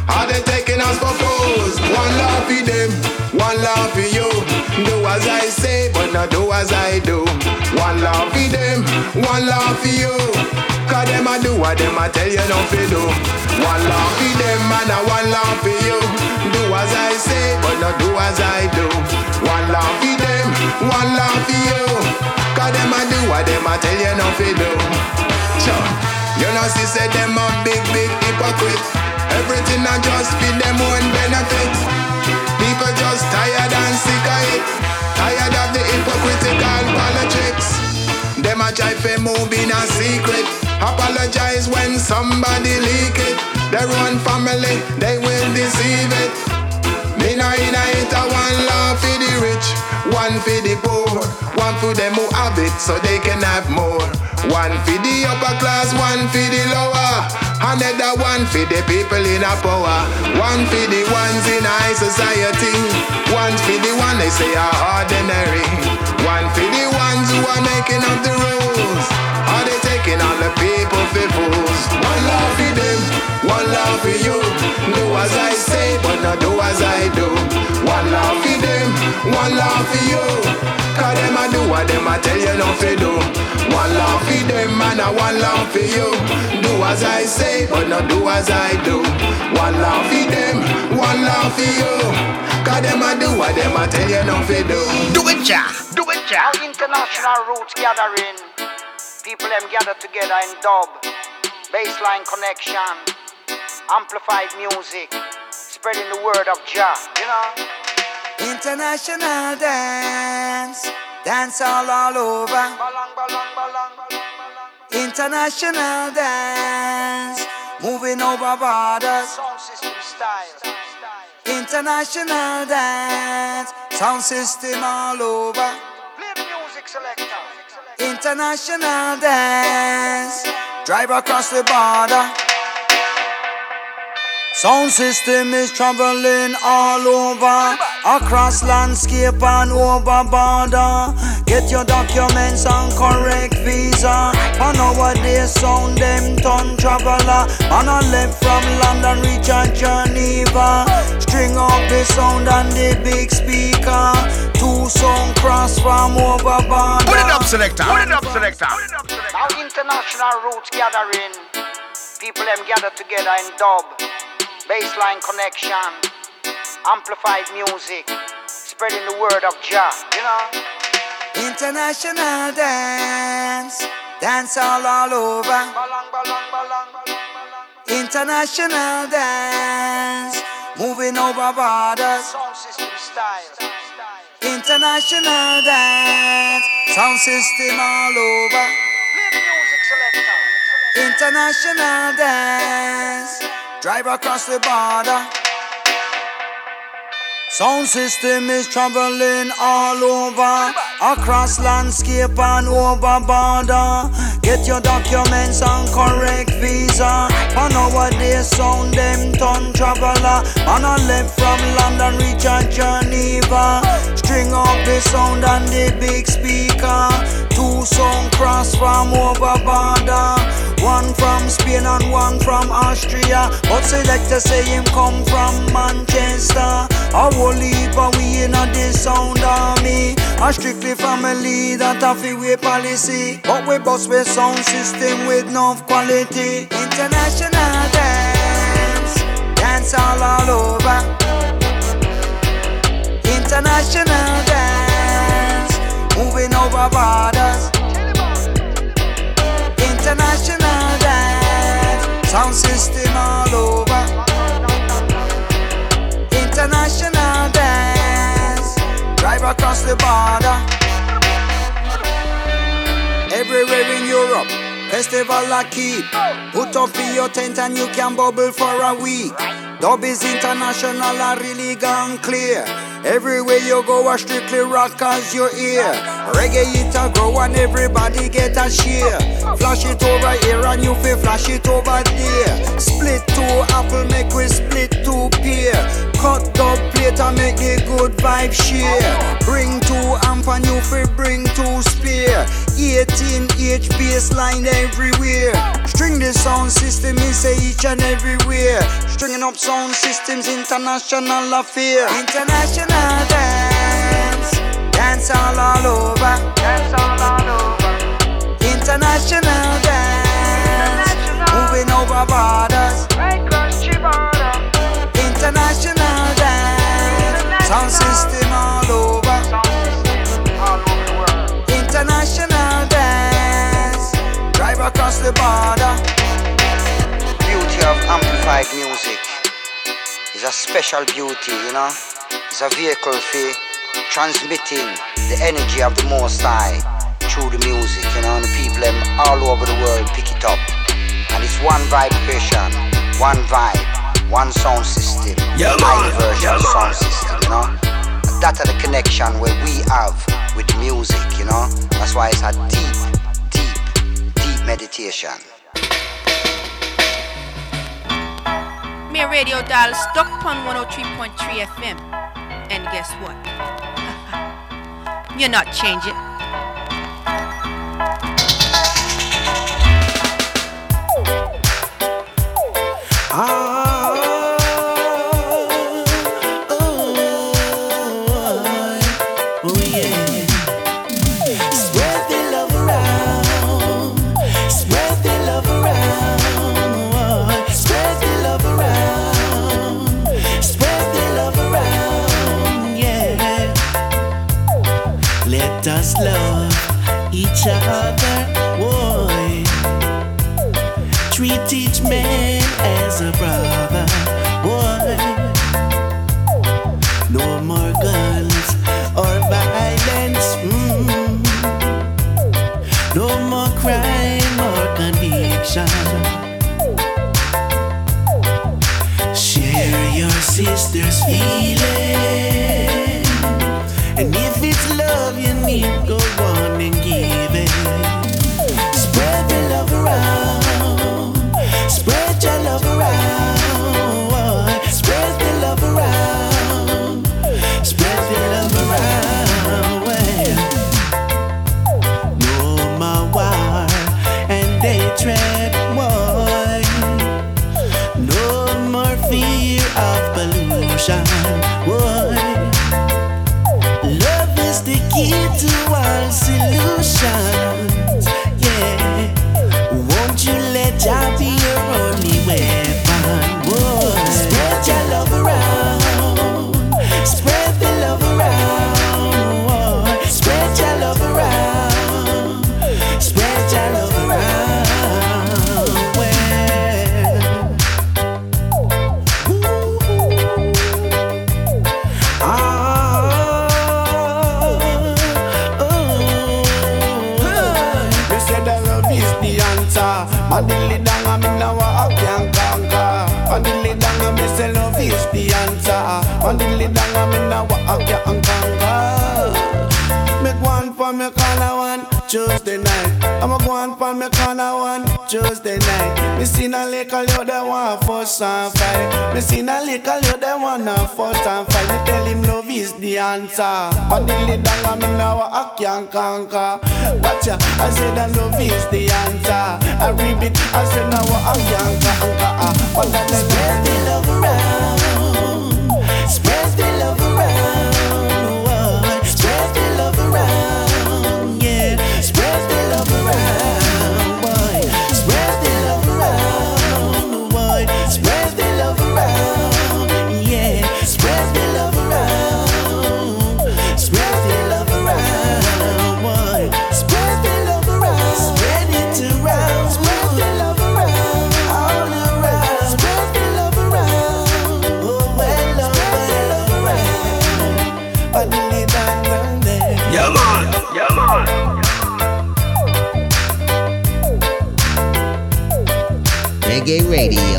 Are they taking us for fools? One love for them, one love for you. Do as I say, but not do as I do. One love for them, one love for you. Cause them a do what them a tell you don't to do. One love for them and a one love for you. Do as I say, but not do as I do. One love for them, one love for you. Cause them a do what them a tell you not to do. Sure. You know, see, say them a big, big hypocrite. Everything I just for them own benefit. People just tired and sick of it. Tired of the hypocritical politics. Them a try to move in a secret. Apologize when somebody leak it. Their own family, they will deceive it. Me it a one love for the rich, one for the poor, one for them who have it so they can have more. One for the upper class, one for the lower, another one for the people in a power. One for the ones in high society, one for the one they say are ordinary. One for the ones who are making up the rules. Are they taking all the people for fools? One love for them, one love for you. Do as I say, but not do as I do. One love for them, one love for you. Cause them a do what them a tell you not to do. One love for them and a one love for you. Do as I say, but not do as I do. One love for them, one love for you. Cause them a do what them a tell you not to do. Do it, ja. Do it, ja. Our international roots gathering. People them gather together in dub, baseline connection, amplified music, spreading the word of Jah. You know. International dance, dance all all over. International dance, moving over borders. Sound system style. International dance, sound system all over. Play the music selector. International dance. Drive across the border. Sound system is traveling all over, across landscape and over border. Get your documents and correct visa. For nowadays, sound them ton traveler. Man I left from London, reach a Geneva. String up the sound and the big speaker. Two sound cross from over border. Put it up, selector. Put it up, selector. Now international roots gathering. People them gather together in dub. Baseline connection. Amplified music. Spreading the word of Jah. You know? International dance, dance all all over. International dance, moving over borders. Sound system style. International dance, sound system all over. International dance, drive across the border. Sound system is traveling all over, across landscape and over border. Get your documents and correct visa. For nowadays, sound them ton traveler. Man I left from London, reach Geneva. String up the sound and the big speaker. Two sound cross from over border. One from Spain and one from Austria. But selector say him come from Manchester. A whole heap of we in a this sound army. A strictly family that a fi way policy. But we bust with sound system with enough quality. International dance, dance all all over. International dance, moving over borders. International dance, sound system all over. International dance, drive across the border. Everywhere in Europe, festival I keep. Put up in your tent and you can bubble for a week. Dub is international, I really gone clear. Everywhere you go, I strictly rock as your ear. Reggae it a grow and everybody get a share. Flash it over here and you feel flash it over there. Split two apple, make we split two pear. Cut dub plate and make the good vibe share. Bring two amp and you feel bring two spear. 18 H baseline everywhere. String the sound system in say each and everywhere. Stringing up sound systems, international affair. International dance, dance all all over. Dance all all over. International dance, international. moving over borders. Right across the border. International dance, sound system all over. International dance, drive across the border. Beauty of amplified music is a special beauty, you know. It's a vehicle for transmitting the energy of the Most High through the music, you know. And the people all over the world pick it up, and it's one vibration, one vibe, one sound system, Yeah, high man. version Yeah, sound system, you know. That's the connection where we have with music, you know. That's why it's a deep, deep, deep meditation. Me a radio dial stuck on 103.3 FM. And guess what? You're not changing. Oh each other. Boy. Treat each man as a brother. Boy. No more guns or violence. mm. No more crime or conviction. Share your sister's feeling. Pandili dang a minna wa a ya ang kanga Make one for me corner one Tuesday night I'ma go on for me corner one Tuesday night Me seen a little you the one fuss and fight Me seen a little you the one a fuss and fight Me tell him love is the answer Pandili dang a minna wa a yang conquer. Watch ya, I said that love is the answer I repeat, I said now wa a yang kanga But that's the love around Reggae Radio.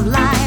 of life.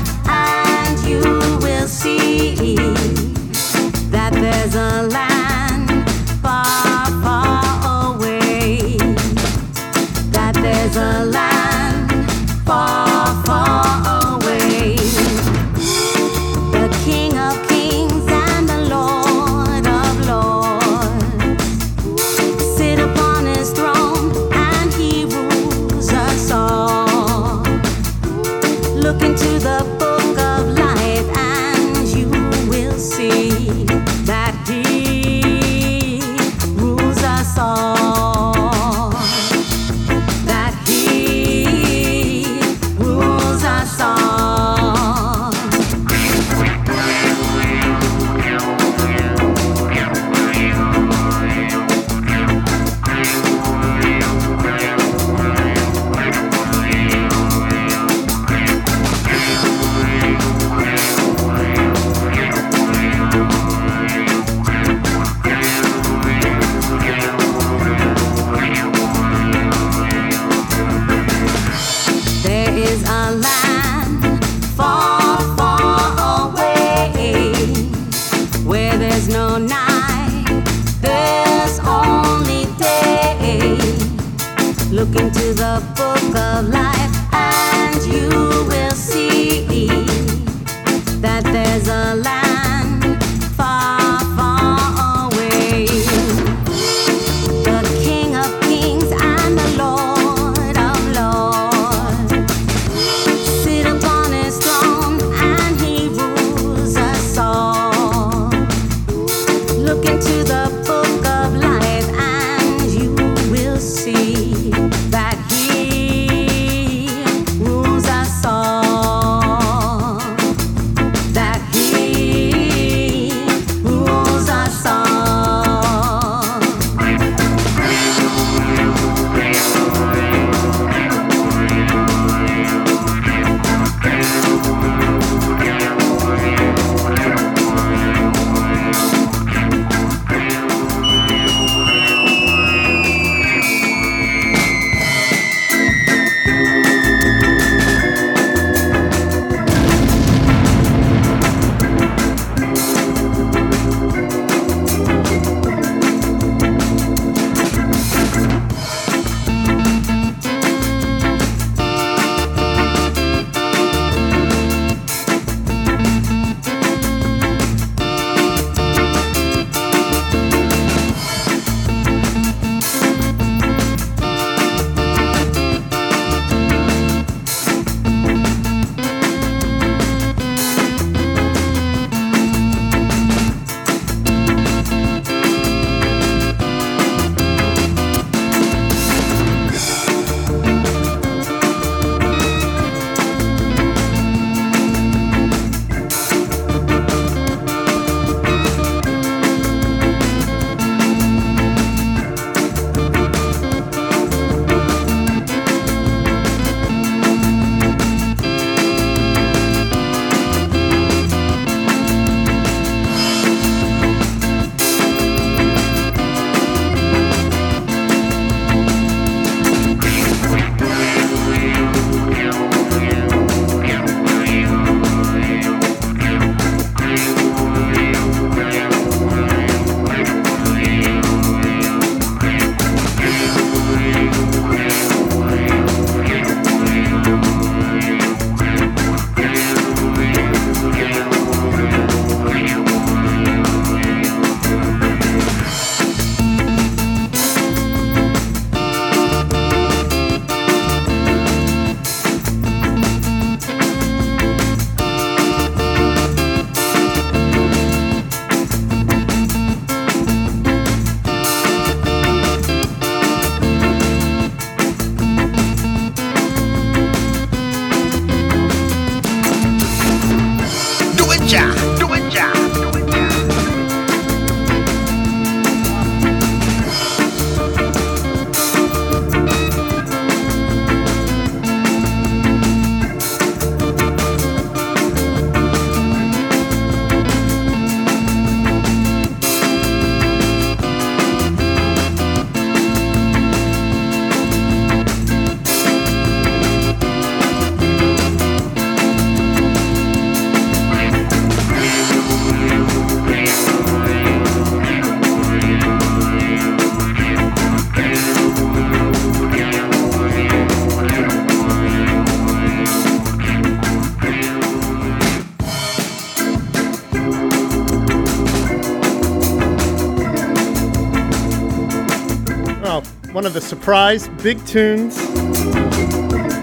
One of the surprise big tunes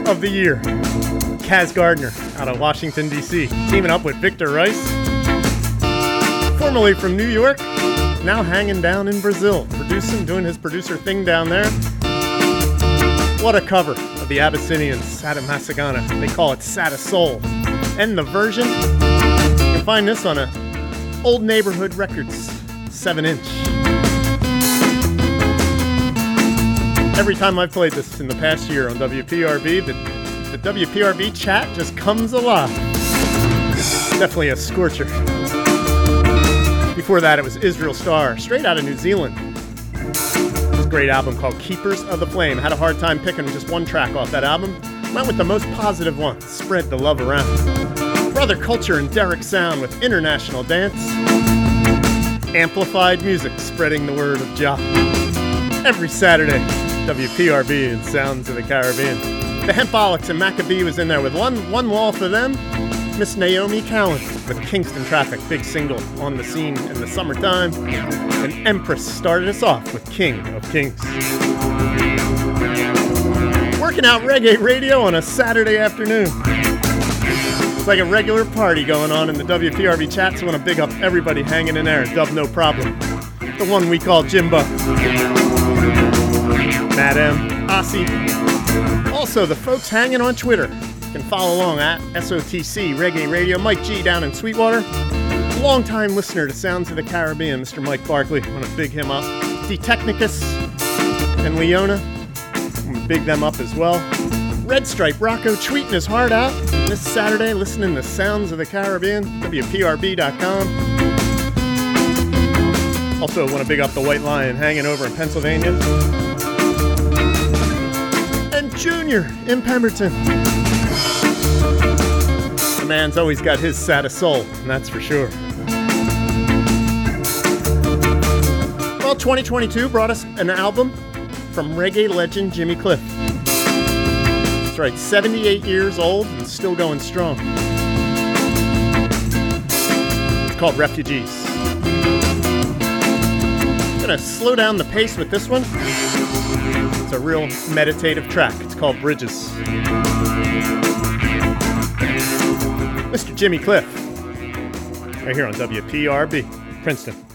of the year. Kaz Gardner out of Washington, D.C., teaming up with Victor Rice, formerly from New York, now hanging down in Brazil, producing, doing his producer thing down there. What a cover of the Abyssinians, Satta Massagana. They call it Satta Soul. And the version, you can find this on a Old Neighborhood Records 7 inch. Every time I've played this in the past year on WPRB, the, the WPRB chat just comes alive. Definitely a scorcher. Before that, it was Israel Starr, straight out of New Zealand. This great album called Keepers of the Flame. Had a hard time picking just one track off that album. Went with the most positive one, Spread the Love Around. Brother Culture and Derrick Sound with International Dance. Amplified music spreading the word of Jah. Every Saturday, WPRB and Sounds of the Caribbean. The Hempolics and Macka B was in there with one, one wall for them. Miss Naomi Cowan with Kingston Traffic, big single on the scene in the summertime. And Empress started us off with King of Kings. Working out reggae radio on a Saturday afternoon. It's like a regular party going on in the WPRB chat, so I want to big up everybody hanging in there. Dub no problem. The one we call Jimbo. Madam, Aussie. Ah, also, the folks hanging on Twitter. Can follow along at SOTC Reggae Radio. Mike G down in Sweetwater. Longtime listener to Sounds of the Caribbean, Mr. Mike Barkley. I want to big him up. D Technicus and Leona. I want to big them up as well. Red Stripe Rocco tweeting his heart out this Saturday, listening to Sounds of the Caribbean, WPRB.com. Also, want to big up the White Lion hanging over in Pennsylvania. Junior in Pemberton. The man's always got his sad of soul, that's for sure. Well, 2022 brought us an album from reggae legend Jimmy Cliff. That's right, 78 years old and still going strong. It's called Refugees. Gonna slow down the pace with this one. It's a real meditative track. It's called Bridges. Mr. Jimmy Cliff, right here on WPRB, Princeton.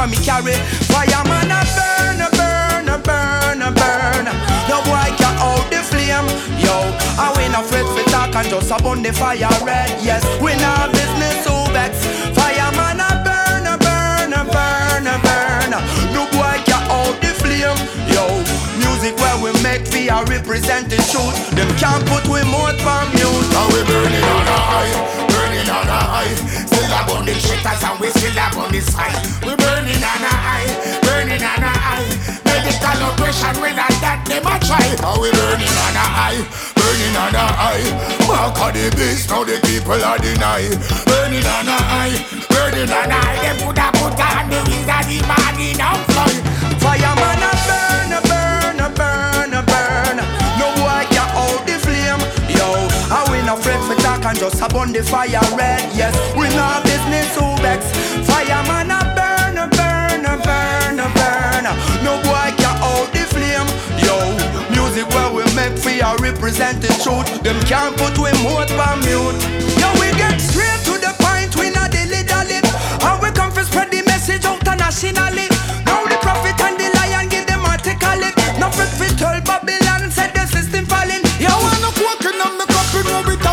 When me carry. Fireman a burn, a burn, a burn burn, burn. No boy can out the flame, yo. I we no afraid for talk and just upon the fire red. Yes, we no business to vex. Fireman a burn, a burn, a burn, a burn. No boy can out the flame, yo. Music where we make fear represent the truth. Them can't put we mouth on mute. Now we burning on a high, burning on a high. Still up on the shitters and we still up on the side. We burning on a high, burning on a high medical operation when I that them a try. How we burning on a high, burning on a high. Mark of the beast, now the people are deny. Burning on a high, burning on a high. Them put a put on the wings of the morning and fly. Fireman a burn, a burn, no afraid for talk and just burn the fire red. Yes, we no business to vex. Fireman a burn, a burn, a burn, a burn. No boy can hold the flame. Yo, music where we make fear represent the truth. Them can't put we mouth on mute. Yo, we get straight to the point, we not dilly dally. And we come for spread the message out nationally. Now the prophet and the lion give them article. No fit fit tell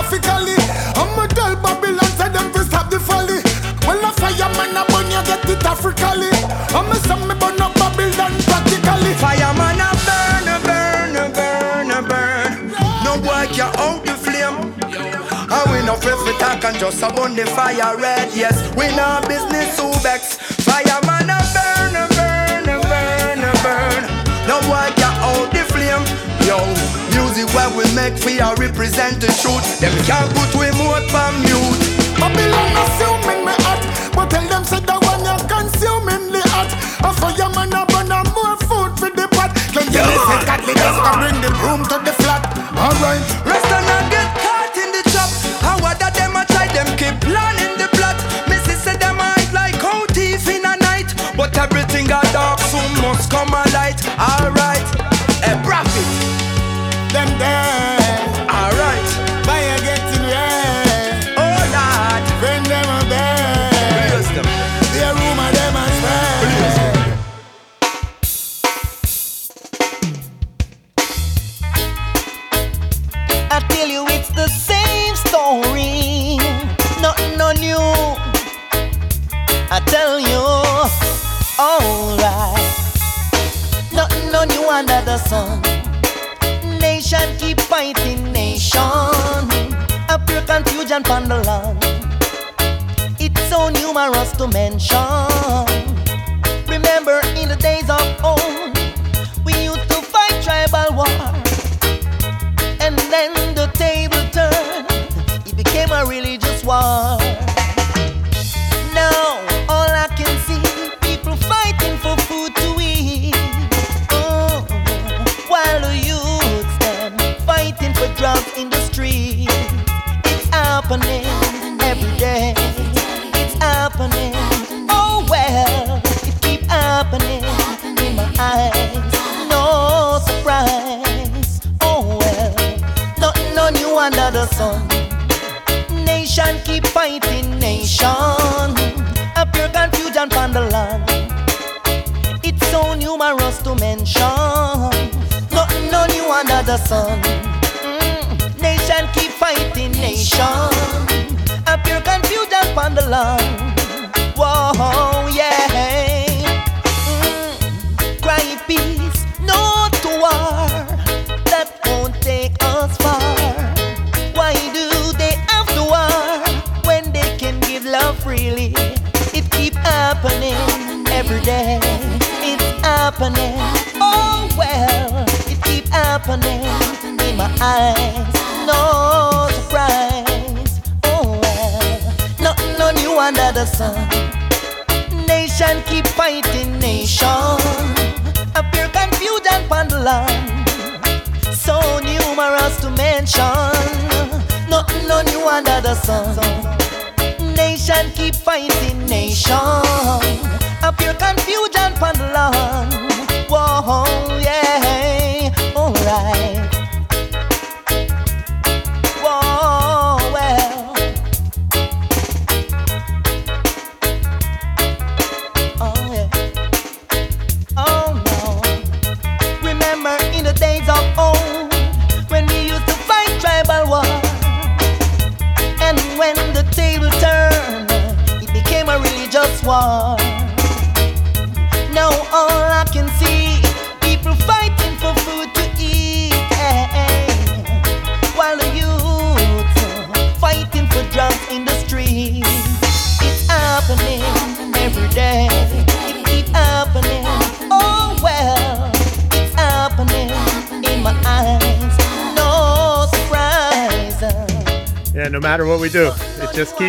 ethically. I'ma tell Babylon said them to stop the folly. Well, a fireman a burn you get it Africally. I'ma send me burn up Babylon practically. Fireman a burn, a burn, a burn, a burn. No boy can out the flame. And we no afraid for talk and just a burn the fire red. Yes, we no business to vex. Fireman a burn, a burn, a burn, a burn. No boy can out the flame. Yo, music where we make fear represent the truth. Them can't put we mouth on mute. Babylon assuming me hot, but tell them say the one you consuming the hot. A fireman a burn a more food for the pot. Can you listen? Godly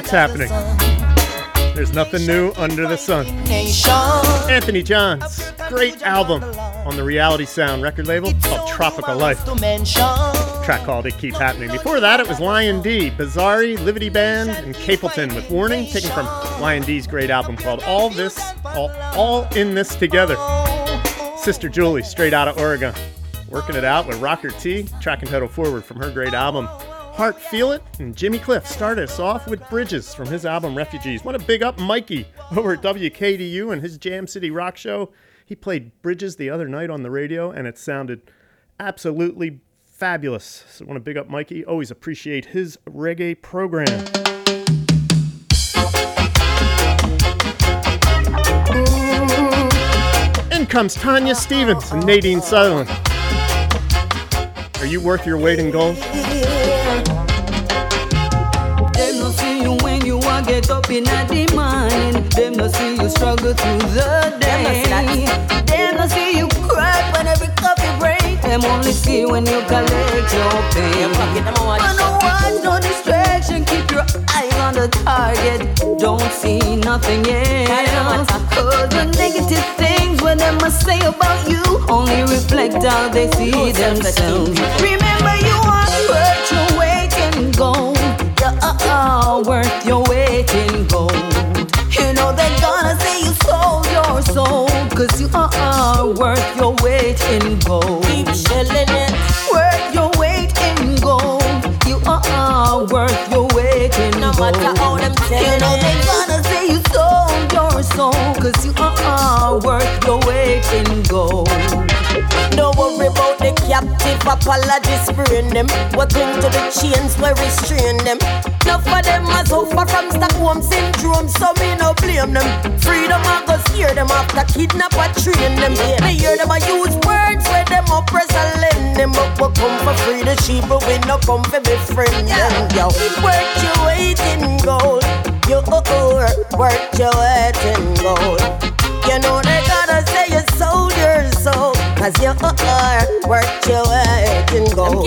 keeps happening. There's nothing new under the sun. Anthony Johns, great album on the Reality Sound record label called Tropical Life. Track called It Keep Happening. Before that, it was Lion D, Bizarre, Livity Band, and Capleton with Warning, taken from Lion D's great album called All This, All, All in This Together. Sister Julie, straight out of Oregon, working it out with Rocker T, track and title forward from her great album. Heart Feel It, and Jimmy Cliff started us off with Bridges from his album Refugees. Want to big up Mikey over at WKDU and his Jam City Rock Show. He played Bridges the other night on the radio, and it sounded absolutely fabulous. So want to big up Mikey. Always appreciate his reggae program. In comes Tanya Stephens and Nadine Sutherland. Are you worth your weight in gold? You get up in the morning. Them no see you struggle through the day. Them no see you cry when every coffee break. Them only see when you collect your pay. Man, no watch, no distraction. Keep your eyes on the target. Don't see nothing else. Cause the negative things what them must say about you only reflect how they see themselves. Remember you are worth your weight in gold. You are worth your weight in gold. You know they're gonna say you sold your soul. Cause you are worth your weight in gold. Keep shelling it. Worth your weight in gold. You are worth your weight in gold. No matter how them You know they're gonna say you sold your soul. Cause you are worth your weight in gold. Worry about the captive apology spraying them. We cling to the chains where restrain them. Enough of them a suffer from Stockholm syndrome, so me no blame them. Freedom I go scare them after kidnap or train them. Me hear them a use words where them oppress and lend them. But we come for free the sheep, but we no come for be friend them. Yo, worth your weight in gold. You oh, oh, worth your weight in gold. You know they gotta say you sold your soul Cause you are worth your weight in gold.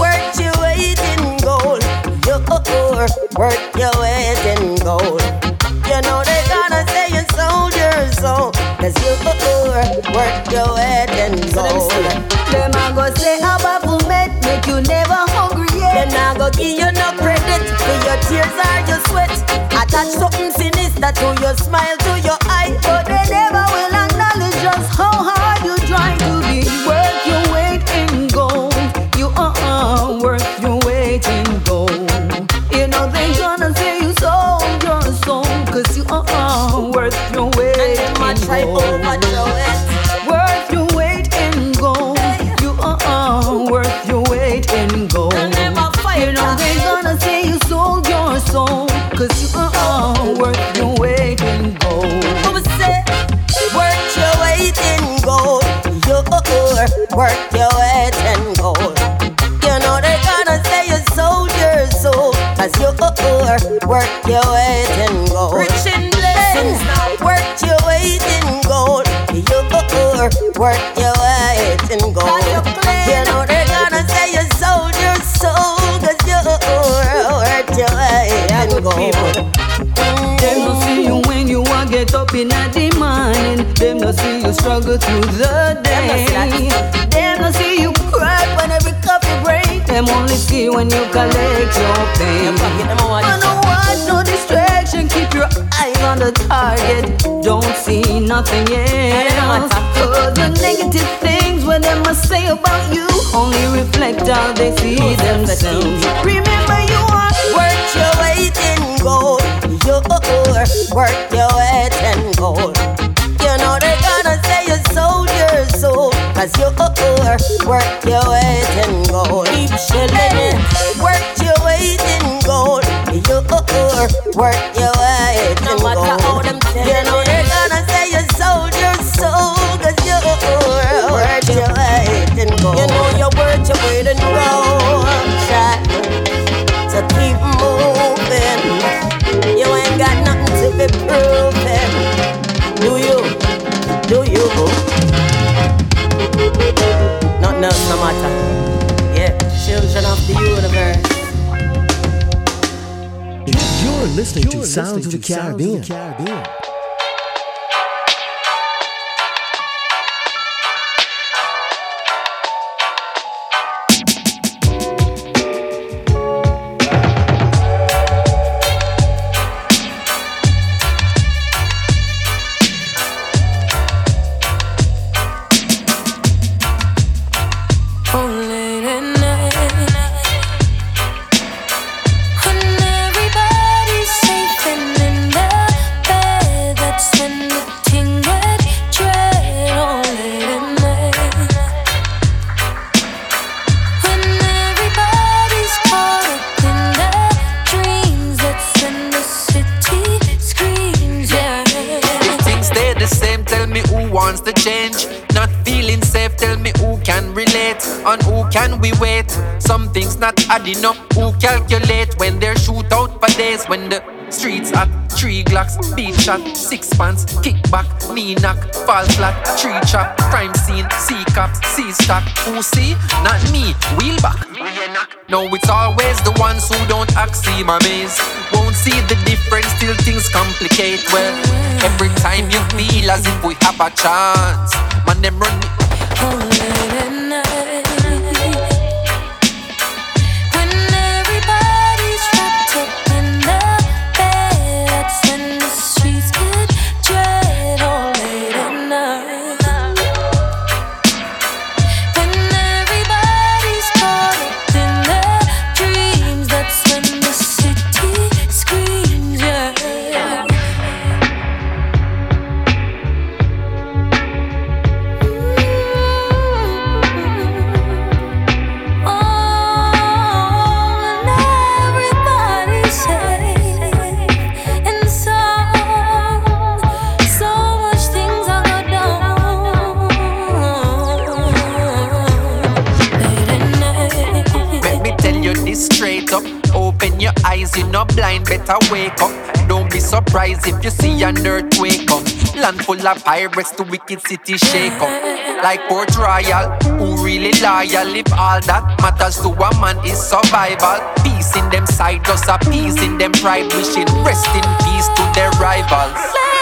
Worth your weight in gold. You are worth your weight in gold. You know they gonna say you sold your soul Cause you are worth your weight in gold. Them a go say a Baphomet make you never hungry. Them not go give you no credit For your tears or your sweat. Attach something sinister to your smile, to your eye. But they never door. Work your weight in gold. Rich in blessings now. Work your weight in gold. You're poor, work your weight in gold. You know they're gonna say you sold your soul, cause you work your weight in gold. They don't see you when you a get up in the morning. don't see you struggle through the day. They don't see them only see when you collect your pay. I know what, no distraction. Keep your eyes on the target. Don't see nothing else. Cause the negative things what them must say about you only reflect how they see themselves. Remember you are Work your weight in gold. You work your weight in gold. Cause you work your weight in gold. Keep shilling. Work your weight in gold. You work your weight in gold. You know they're gonna say you sold your soul. Cause you work your weight in gold. You know you work your weight in gold. So keep moving. You ain't got nothing to be proving. Else no matter. Yeah, children of the universe. You're listening to Sounds of the Caribbean. Adding up, who calculate when they shoot out for days. When the streets at three glocks, beat shot, six pants, kickback, knee knock, fall flat, tree chop, crime scene, see cops, see stock. Who see? Not me, wheel back. No, it's always the ones who don't act see my maze. Won't see the difference till things complicate. Well, every time you feel as if we have a chance, man, them run better wake up. Don't be surprised if you see an earthquake come. Land full of pirates, the wicked city shake up. Like Port Royal, who really loyal? If all that matters to a man is survival. Peace in them side, just a peace in them pride. Wishing rest in peace to their rivals.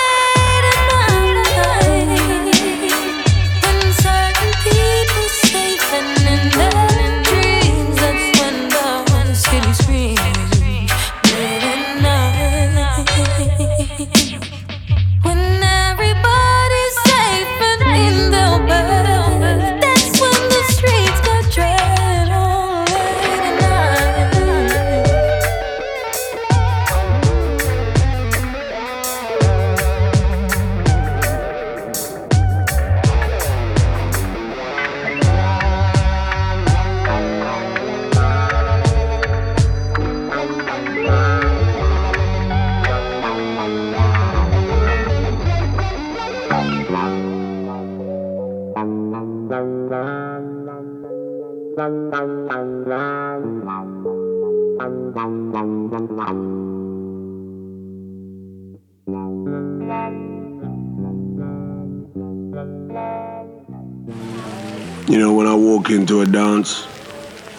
into a dance,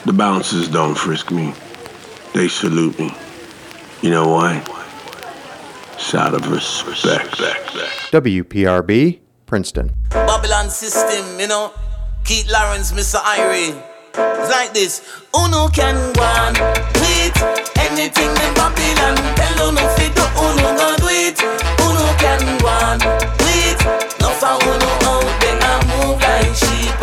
the bouncers don't frisk me. They salute me. You know why? It's out of respect. WPRB, Princeton. Babylon system, you know. Keith Lawrence, Mr. Irie. It's like this. Uno can one on with anything in Babylon. Tell Uno fit to Uno go do. Uno can one on with. No for Uno out there and move like sheep.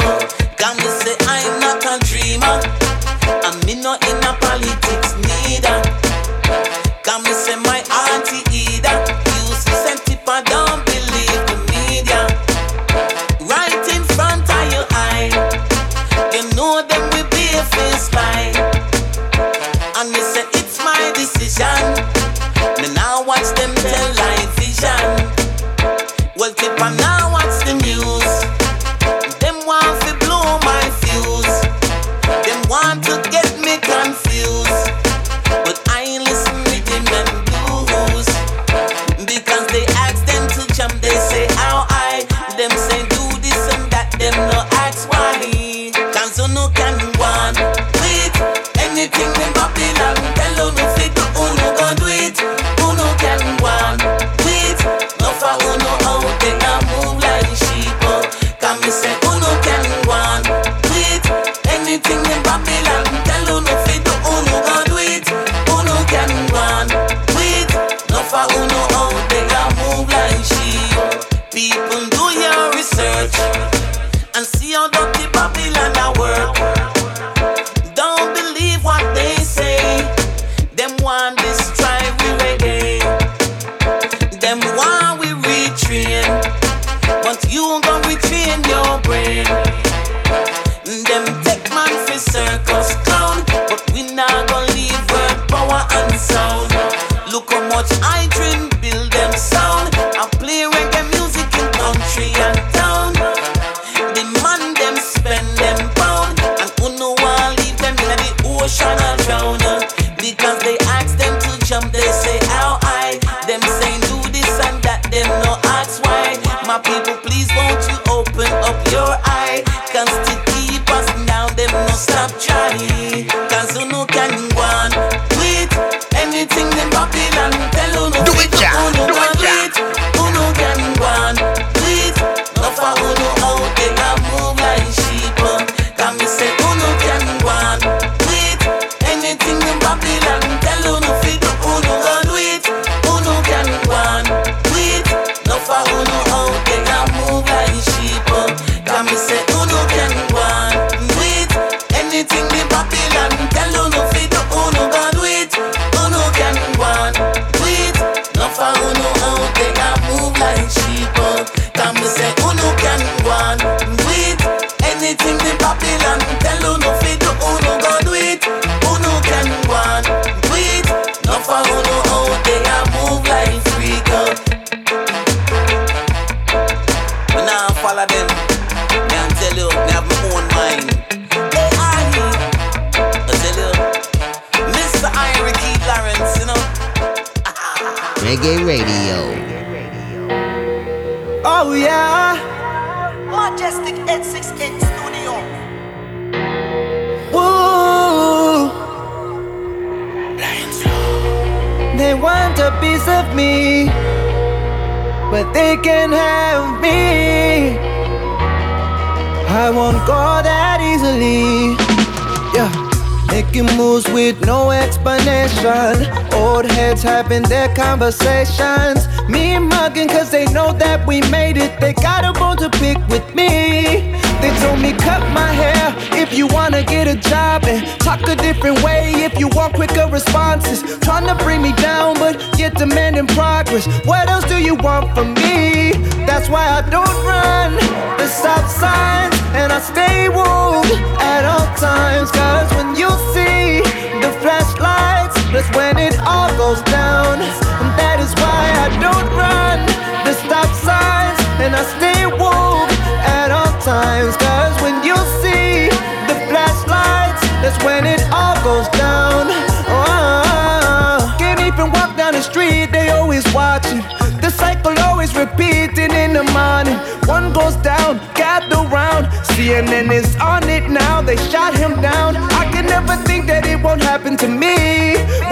money. One goes down, gather round. CNN is on it now, they shot him down. I can never think that it won't happen to me.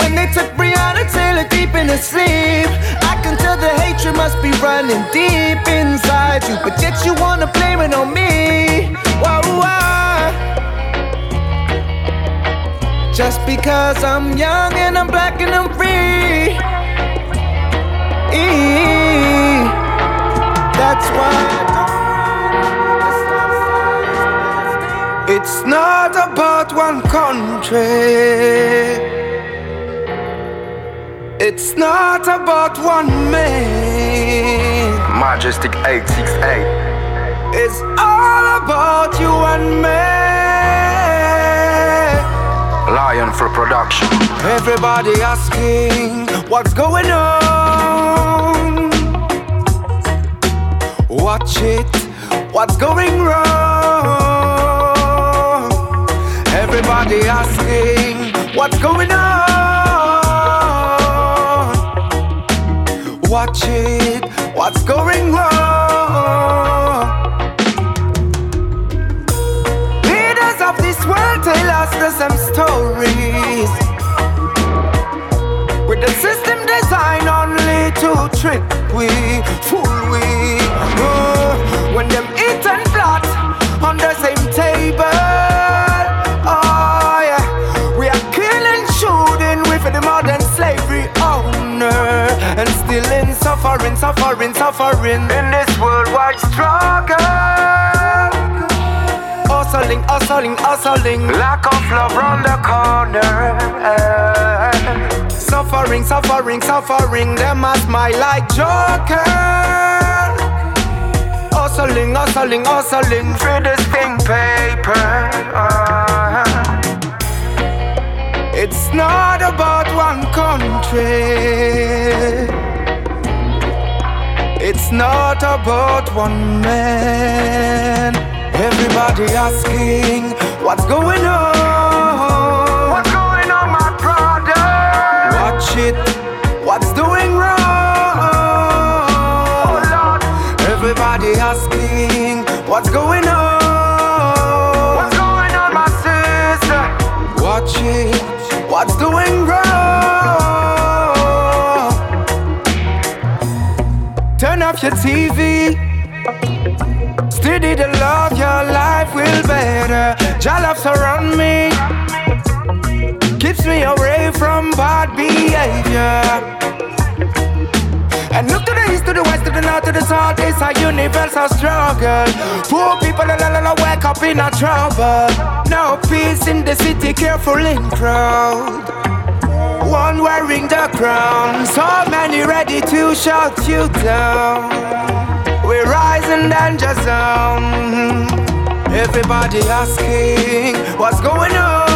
When they took Breonna Taylor deep in his sleep, I can tell the hatred must be running deep inside you. But yet you wanna blame it on me. Why, why? Just because I'm young and I'm black and I'm free. E- that's why It's not about one country. It's not about one man. Majestic 868. It's all about you and me. Lion for production. Everybody asking what's going on. Watch it, what's going wrong? Everybody asking what's going on. Watch it, what's going wrong? Leaders of this world tell us the same stories. With the system designed only to trick we, fool suffering, suffering, in this worldwide struggle. Hustling, hustling, hustling. Lack of love round the corner. Suffering, suffering, suffering. Them a smile like Joker. Hustling, hustling, hustling for this thing paper. It's not about one country. It's not about one man. Everybody asking what's going on. Off your TV. Steady the love, your life will better. Love surround me, keeps me away from bad behavior. And look to the east, to the west, to the north, to the south. It's a universal struggle. Poor people, la la la, wake up in a trouble. No peace in the city, careful in crowd. One wearing the crown, so many ready to shut you down. We're rising danger zone. Everybody asking what's going on.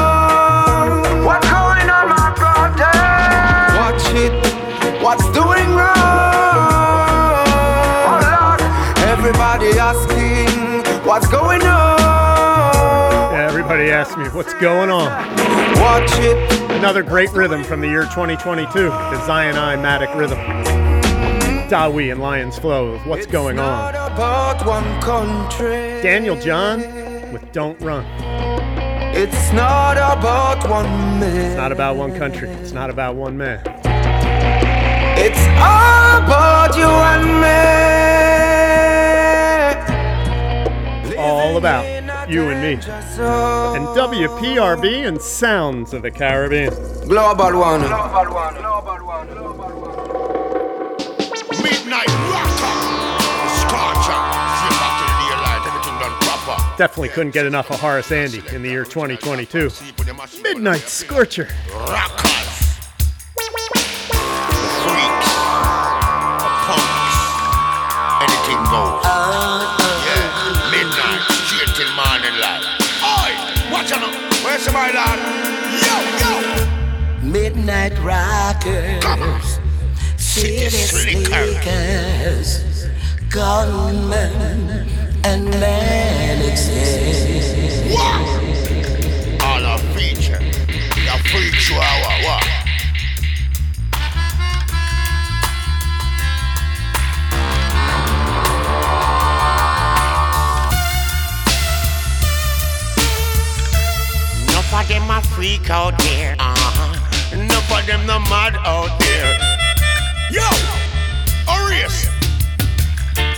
Yeah, me what's going on. Watch it. Another great rhythm from the year 2022, the Zion I Matic rhythm. Dawi and Lions Flow with What's Going On. About one country. Daniel John with Don't Run. It's not about one man. It's not about one country. It's not about one man. It's all about you and me. It's all about you and me. And WPRB and Sounds of the Caribbean. Global one. Midnight rocker, scorcher, straight back to the daylight, everything. Definitely couldn't get enough of Horace Andy in the year 2022. Midnight Scorcher. Rockers, my lad? Yo, yo. Midnight rockers, city sneakers, gunmen, and manixes. What? All a feature, the hour, what? of them a freak out there. Uh-huh. Enough of them no mad out there. Yo, Arius.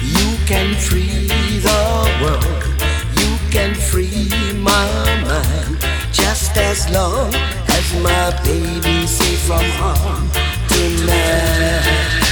You can free the world. You can free my mind. Just as long as my baby's safe from harm tonight.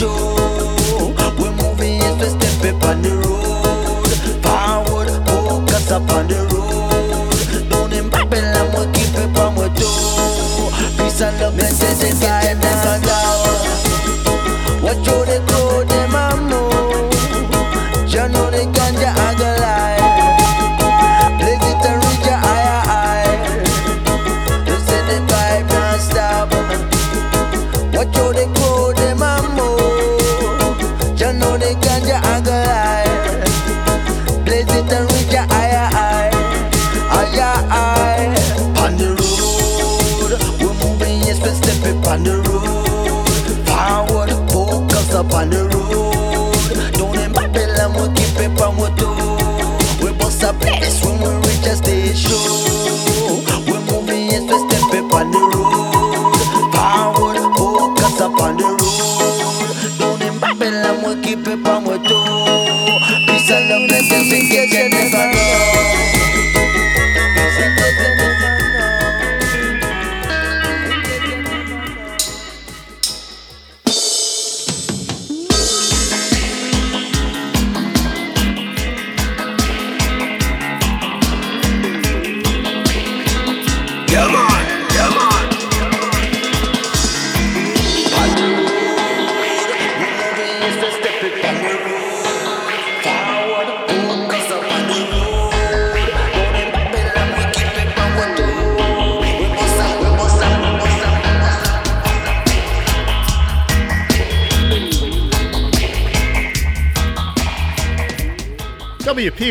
A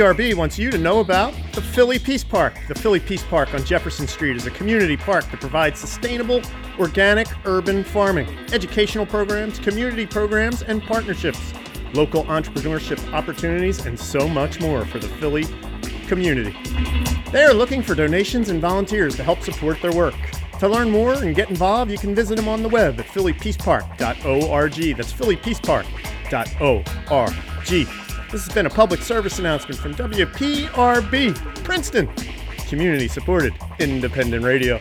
WPRB wants you to know about the Philly Peace Park. The Philly Peace Park on Jefferson Street is a community park that provides sustainable, organic, urban farming, educational programs, community programs, and partnerships, local entrepreneurship opportunities, and so much more for the Philly community. They are looking for donations and volunteers to help support their work. To learn more and get involved, you can visit them on the web at phillypeacepark.org. That's phillypeacepark.org. This has been a public service announcement from WPRB, Princeton, community supported independent radio.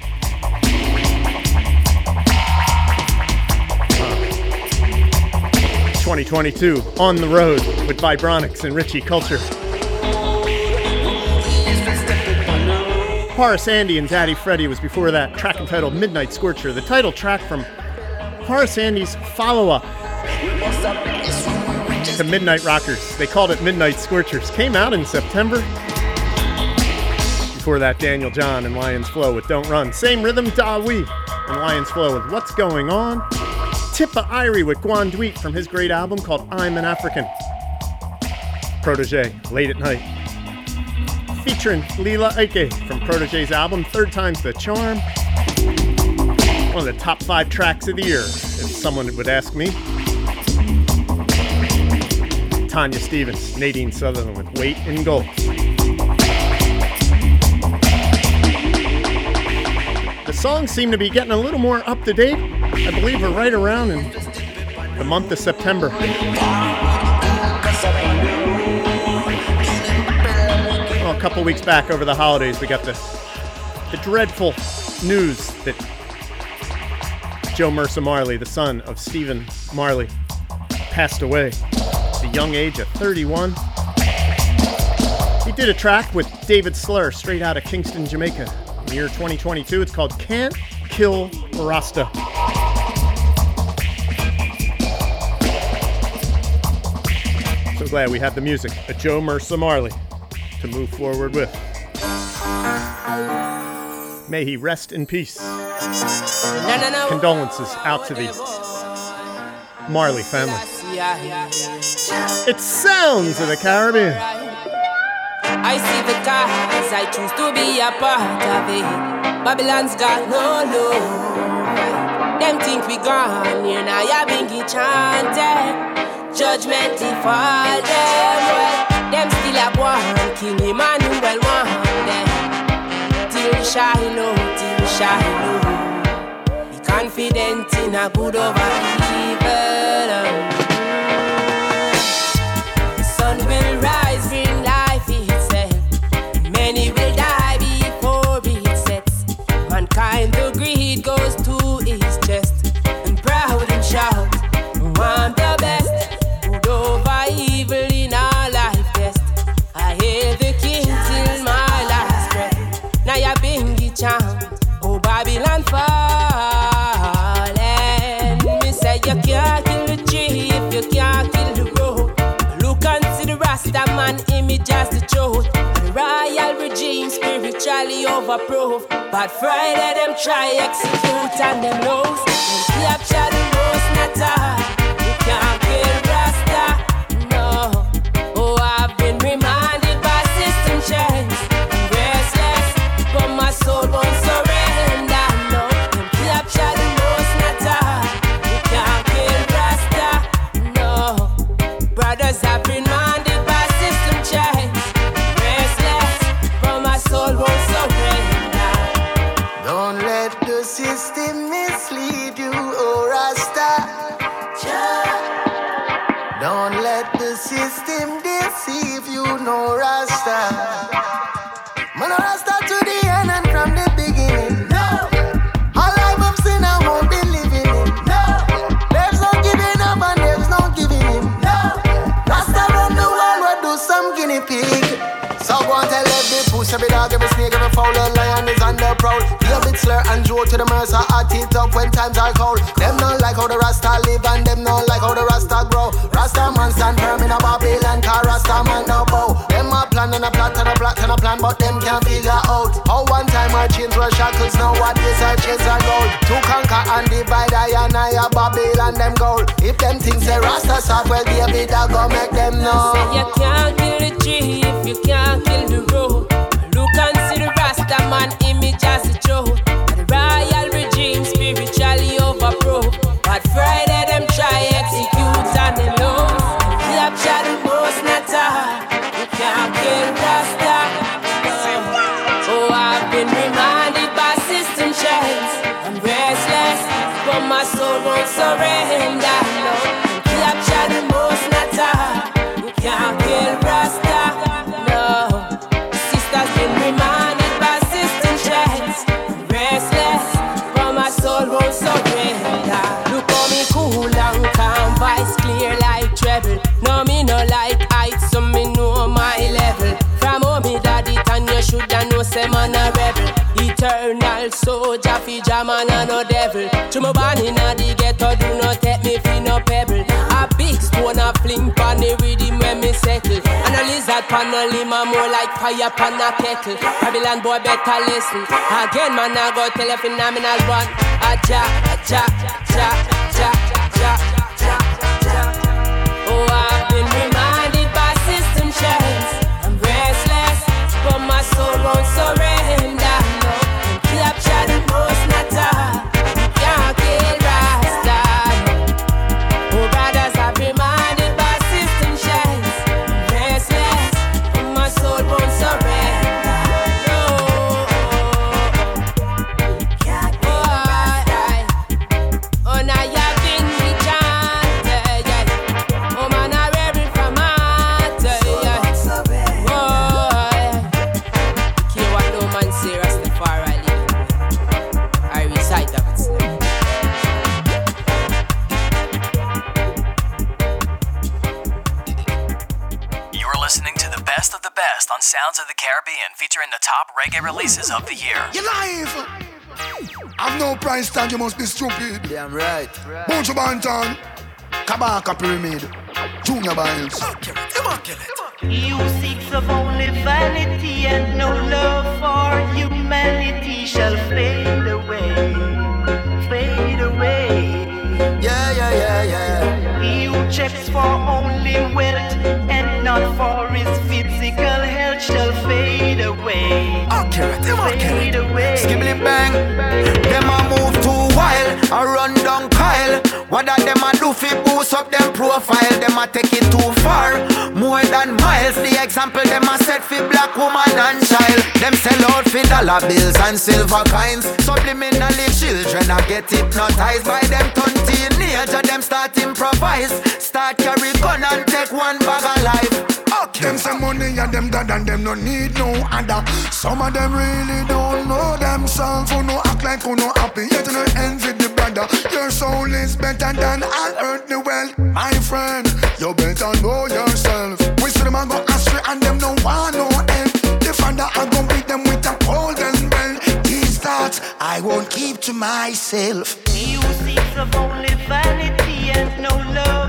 2022 on the road with Vibronics and Richie Culture. Horace Andy and Daddy Freddy was before that, track entitled Midnight Scorcher, the title track from Horace Andy's follow up to Midnight Rockers. They called it Midnight Scorchers. Came out in September. Before that, Daniel John and Lions Flow with Don't Run. Same rhythm, Da Wee and Lions Flow with What's Going On. Tippa Irie with Guan Dweet from his great album called I'm an African. Protoje, Late at Night. Featuring Lila Iké from Protoje's album Third Time's the Charm. One of the top five tracks of the year, if someone would ask me. Tanya Stephens, Nadine Sutherland with Weight and Gold. The songs seem to be getting a little more up to date. I believe we're right around in the month of September. Well, a couple weeks back over the holidays, we got the, the dreadful news that Jo Mersa Marley, the son of Stephen Marley, passed away the young age of 31. He did a track with David Slur straight out of Kingston, Jamaica in the year 2022. It's called Can't Kill Rasta. So glad we have the music of Jo Mersa Marley to move forward with. May he rest in peace. Condolences out to the Marley family. It Sounds of the Caribbean. I see the cause, I choose to be a part of it. Babylon's got no love. Them think we gone, you know, you're being enchanted. Judgment if all them well. Them still have one, King Emmanuel one them. Till Shiloh, till Shiloh. Be confident in a good over evil. just the truth. The royal regime spiritually overproof. But Friday them try execute and them lose. better listen. Again, man, I go tell you, phenomenal one. Aja, like a pyramid. Them sell out for dollar bills and silver coins. Subliminally, children are get hypnotized by them teenager. Them start improvise, start carry gun and take one bag of life. Okay. Them some money and them dad and them no need no other. Some of them really don't know themselves. Who no act like who no happy, yet no envy the end with the brother. Your soul is better than all earthly wealth, my friend. You better know yourself. We see them a go astray and them no want no keep to myself. You seeks of only vanity and no love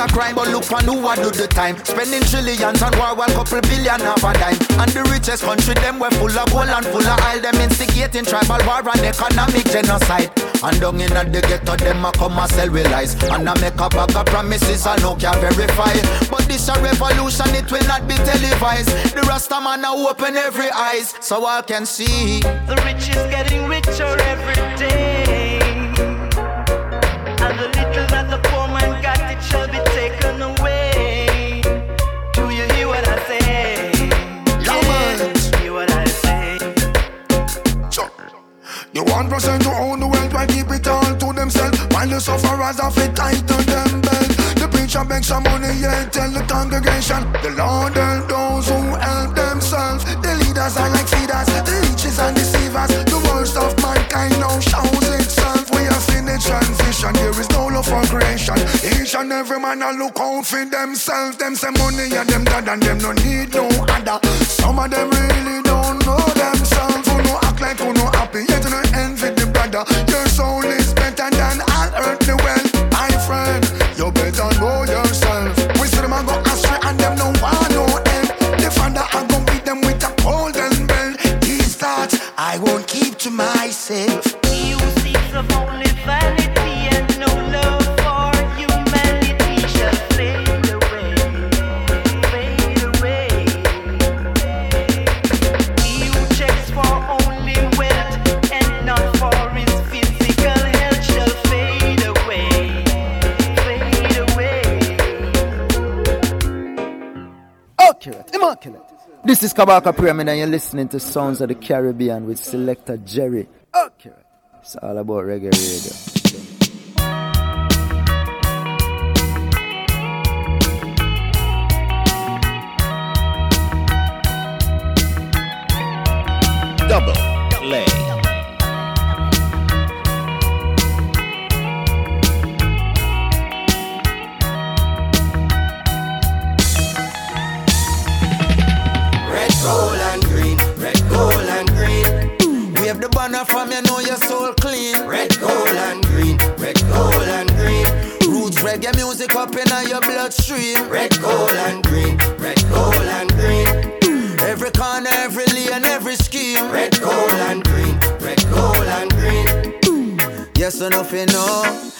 a crime, but look on who I do the time. Spending trillions on war while couple billion have a dime. And the richest country, them were full of gold and full of oil. Them instigating tribal war and economic genocide. And down in the ghetto, them a come and sell with lies. And I make a bag of promises I no can verify. But this a revolution, it will not be televised. The Rasta man now open every eyes, so I can see. The rich is getting richer every day. The sufferers have it tight to them belt. The preacher begs some money, yeah, tell the congregation. The Lord help those who help themselves. The leaders are like feeders, the leeches and deceivers. The worst of mankind now shows itself. We are seeing the transition, there is no love for creation. Each and every man a look out for themselves. Them say money and them dad and them no need no other. Some of them really don't know themselves. Who no like who no happy, yet no envy the brother. Your soul is better than all earthly wealth, This is Kabaka Pyramid, and you're listening to Sounds of the Caribbean with selector Jerry. Accurate. It's all about reggae radio. Double play. Banner from you know your soul clean. Red, gold, and green. Red, gold, and green. Roots reggae music up in your bloodstream. Red, gold, and green. Red, gold, and green. Every corner, every lane, every scheme. Red, gold, and green. Red, gold, and green. Yes or nothing, no.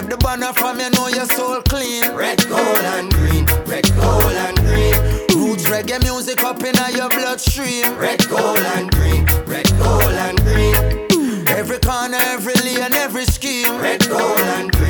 Wave the banner from you know your soul clean. Red, gold, and green. Red, gold, and green. Roots reggae music up in your bloodstream. Red, gold, and green. Red, gold, and green. Every corner, every lane, every scheme. Red, gold, and green.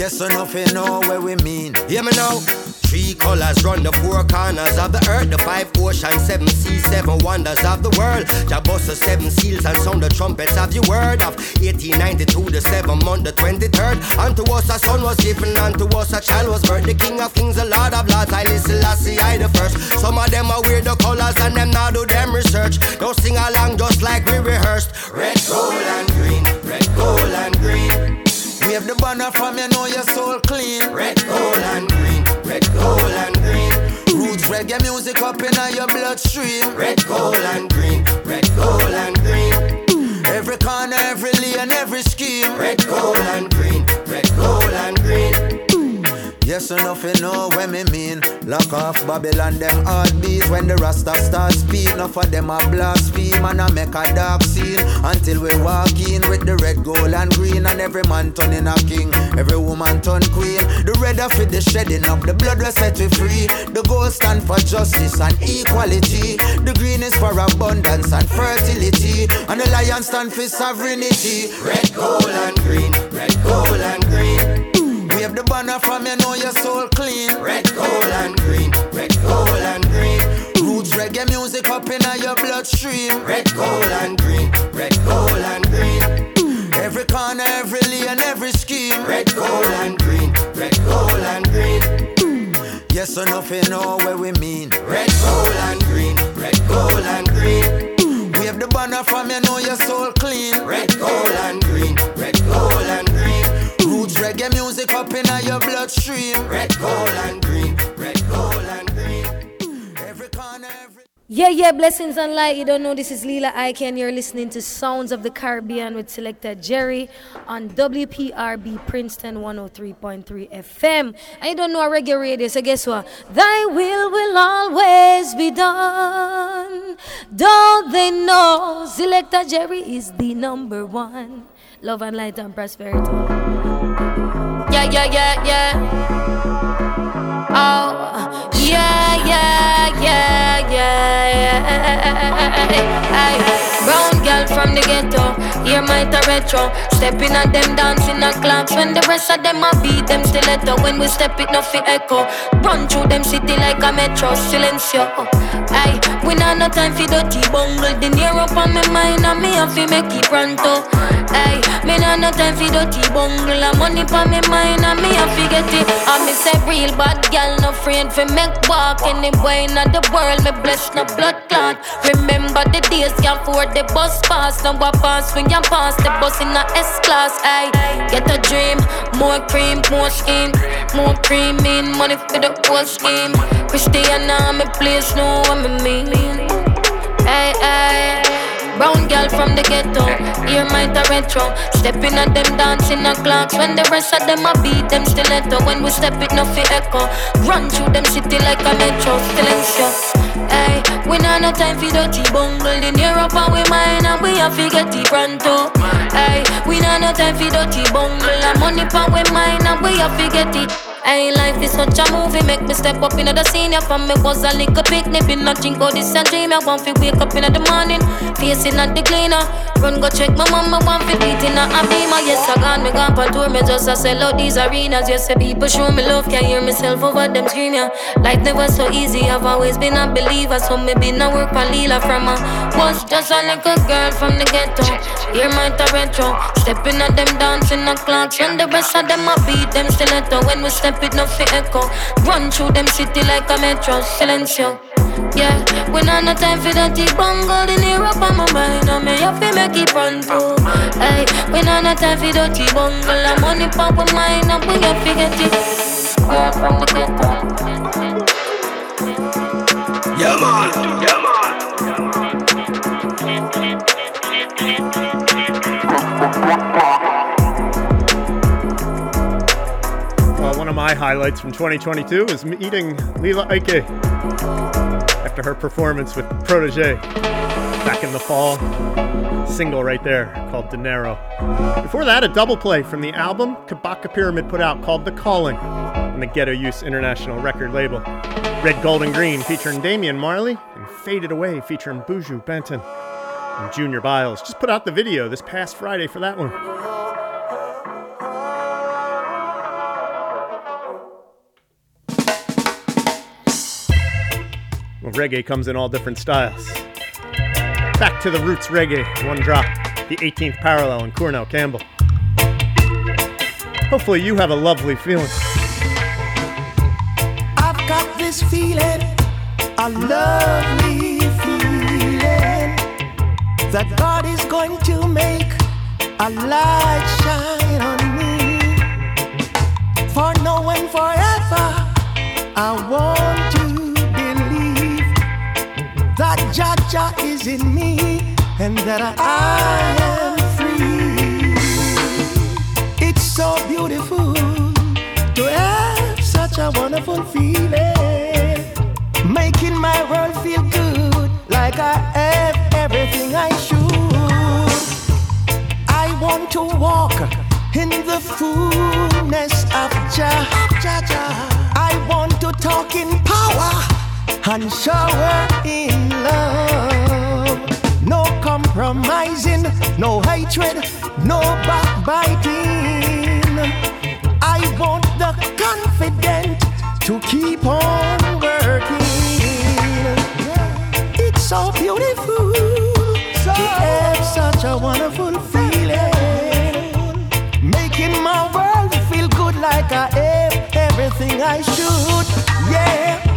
Yes or nothing, know where we mean. Hear me now. Three colors run the four corners of the earth, the five oceans, seven seas, seven wonders of the world. Jah bust the seven seals and sound the trumpets of your word of 1892, the seventh month, the 23rd. Unto us a son was given, unto us a child was birthed. The king of kings, the lord of lords, I listen, I see I the first. Some of them are weird, the colors, and them now do them research. Don't sing along just like we rehearsed. Red, gold, and green. Red, gold, and green. Wave the banner from you know your soul clean. Red, gold, and green. Red, gold, and green. Roots reggae music up in your bloodstream. Red, gold, and green. Red, gold, and green. Every corner, every lane, every scheme. Red, gold, and green. Red, gold, and green. Yes, enough you know what me mean. Lock off Babylon, them heartbeat. When the Rasta start speak, enough of them a blaspheme and I make a dark scene. Until we walk in with the red, gold, and green. And every man turning a king, every woman turn queen. The red of it, the shedding up, the blood will set we free. The gold stand for justice and equality. The green is for abundance and fertility. And the lion stand for sovereignty. Red, gold, and green. Red, gold, and green. Wave the banner from you know your soul clean. Red, gold, and green. Red, gold, and green. Roots reggae music up in your bloodstream. Red, gold, and green. Red, gold, and green. Every corner, every lane, every scheme. Red, gold, and green. Red, gold, and green. Yes, enough you know where we mean. Red, gold, and green. Red, gold, and green. Wave the banner from you know your soul clean. Red, gold, and green. Red, gold, and reggae music up in your bloodstream. Red, gold, and green. Red, gold, and green. Every corner, every. Yeah, yeah, blessings and light. You don't know this is Lila Iké, and you're listening to Sounds of the Caribbean with Selector Jerry on WPRB Princeton 103.3 FM. I don't know a reggae radio, so guess what? Thy will will always be done. Don't they know Selector Jerry is the number one? Love and light and prosperity. Yeah, yeah, yeah, yeah. Oh, yeah, yeah, yeah, yeah. Ay, brown girl from the ghetto, hear my retro. Stepping at them dancing a clubs when the rest of them a beat them stiletto. When we step it, no fi echo. Run through them city like a metro, silencio. Ay, we not no time for dirty bungle. The near up on my mind and me have to make it pronto. Ay, me not no time for dirty bungle. A money on my mind and me to get it. I me say real bad girl, no friend for make walk anywhere in the world. Me bless no blood clot. Remember the days can't afford the bus pass. Now I pass when you pass the bus in a S class. Ay, get a dream, more cream, more skin, more cream in money for the whole scheme. Christiana, me please know what me mean. Ay, ay. Brown girl from the ghetto, hear my retro. Stepping at them dancing a clocks. When the rest of them a beat them stiletto. When we step it, no fi echo. Run through them city like a metro, silencio. Hey, we not no time for dirty bungle. In Europe and we mine and we have to get it pronto. Hey, we not no time for dirty bungle. And money pan we mine and we have to get it. Hey, life is such a movie, make me step up into the scene. Yeah, from me was a little picnic, been nothing go oh, this and dream. I want to wake up in the morning, facing at the cleaner. Run go check my mama, want to beat in a beamer. Yes, I gone, me gone on tour, me just a sell out these arenas. Yes, the people show me love, can hear myself over them scream. Yeah, life never so easy, I've always been a believer. So me been a work for Lila from a was just a little girl from the ghetto. Hear my retro, stepping at them dancing the clocks. When the rest of them a beat them stiletto. When we step it no fi echo. Run through them city like a metro, silencio. Yeah, we not no time for that deep bungle in Europe on my mind. I me have to make it run through. Hey, we not no time for that deep bungle. I'm money pop with mine and we have to get it. Girl the. Yeah man, my highlights from 2022 is meeting Lila Iké after her performance with Protoje back in the fall. Single right there called Dinero. Before that, a double play from the album Kabaka Pyramid put out called The Calling on the Ghetto Youths International record label. Red, Gold, and Green featuring Damian Marley and Faded Away featuring Buju Banton and Junior Byles. Just put out the video this past Friday for that one. Well, reggae comes in all different styles. Back to the roots reggae, one drop, the 18th parallel in Cornell Campbell. Hopefully, you have a lovely feeling. I've got this feeling, a lovely feeling, that God is going to make a light shine on me. For now and forever, I want to that Jaja is in me and that I, am free. It's so beautiful to have such a wonderful feeling, making my world feel good like I have everything I should. I want to walk in the fullness of Jaja. I want to talk in power and shower in love. No compromising, no hatred, no backbiting. I want the confident to keep on working. It's so beautiful so have such a wonderful feeling, making my world feel good like I am everything I should. Yeah.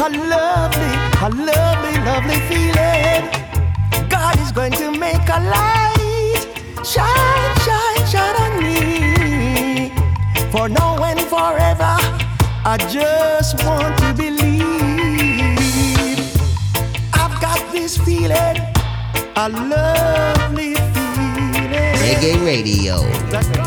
A lovely, a lovely, lovely feeling. God is going to make a light shine, shine, shine on me. For now and forever, I just want to believe. I've got this feeling, a lovely feeling. Reggae Radio.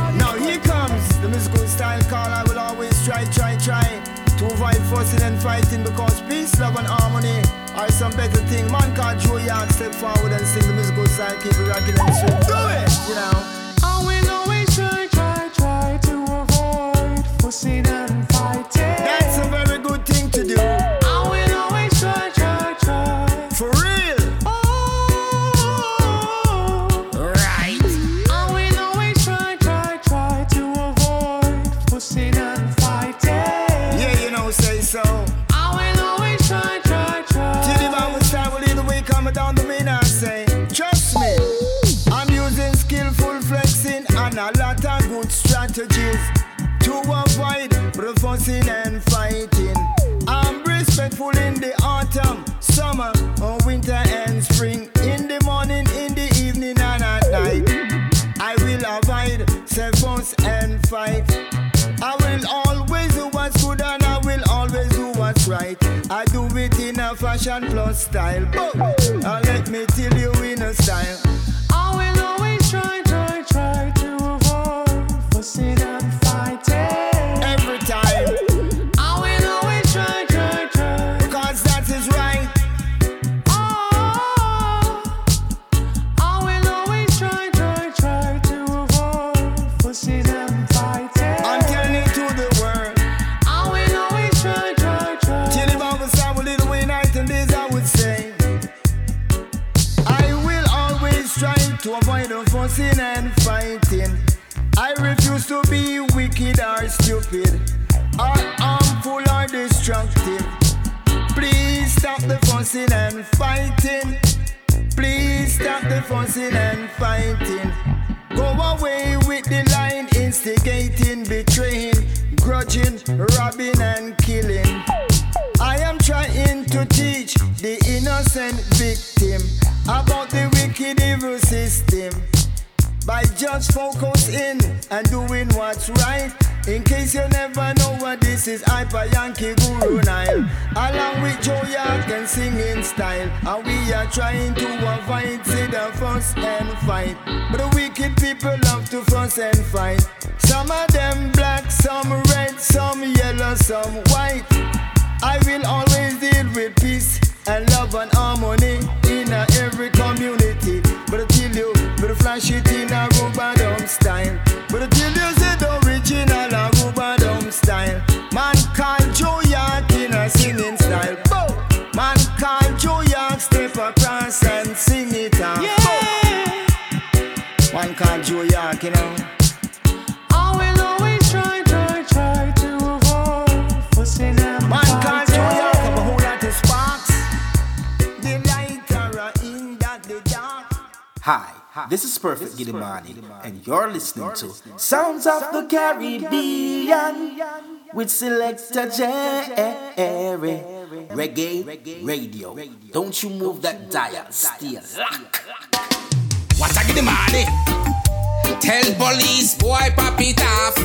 fussing and fighting because peace, love, and harmony are some better thing. Man can't throw yard, step forward and sing the musical side, keep it rocking and swing. Do it, you know. and you're listening to Sounds of the Caribbean with Selector Jerry Reggae Radio. Don't you move that dial, Steal lock. What I get the money? Tell police boy pop it off.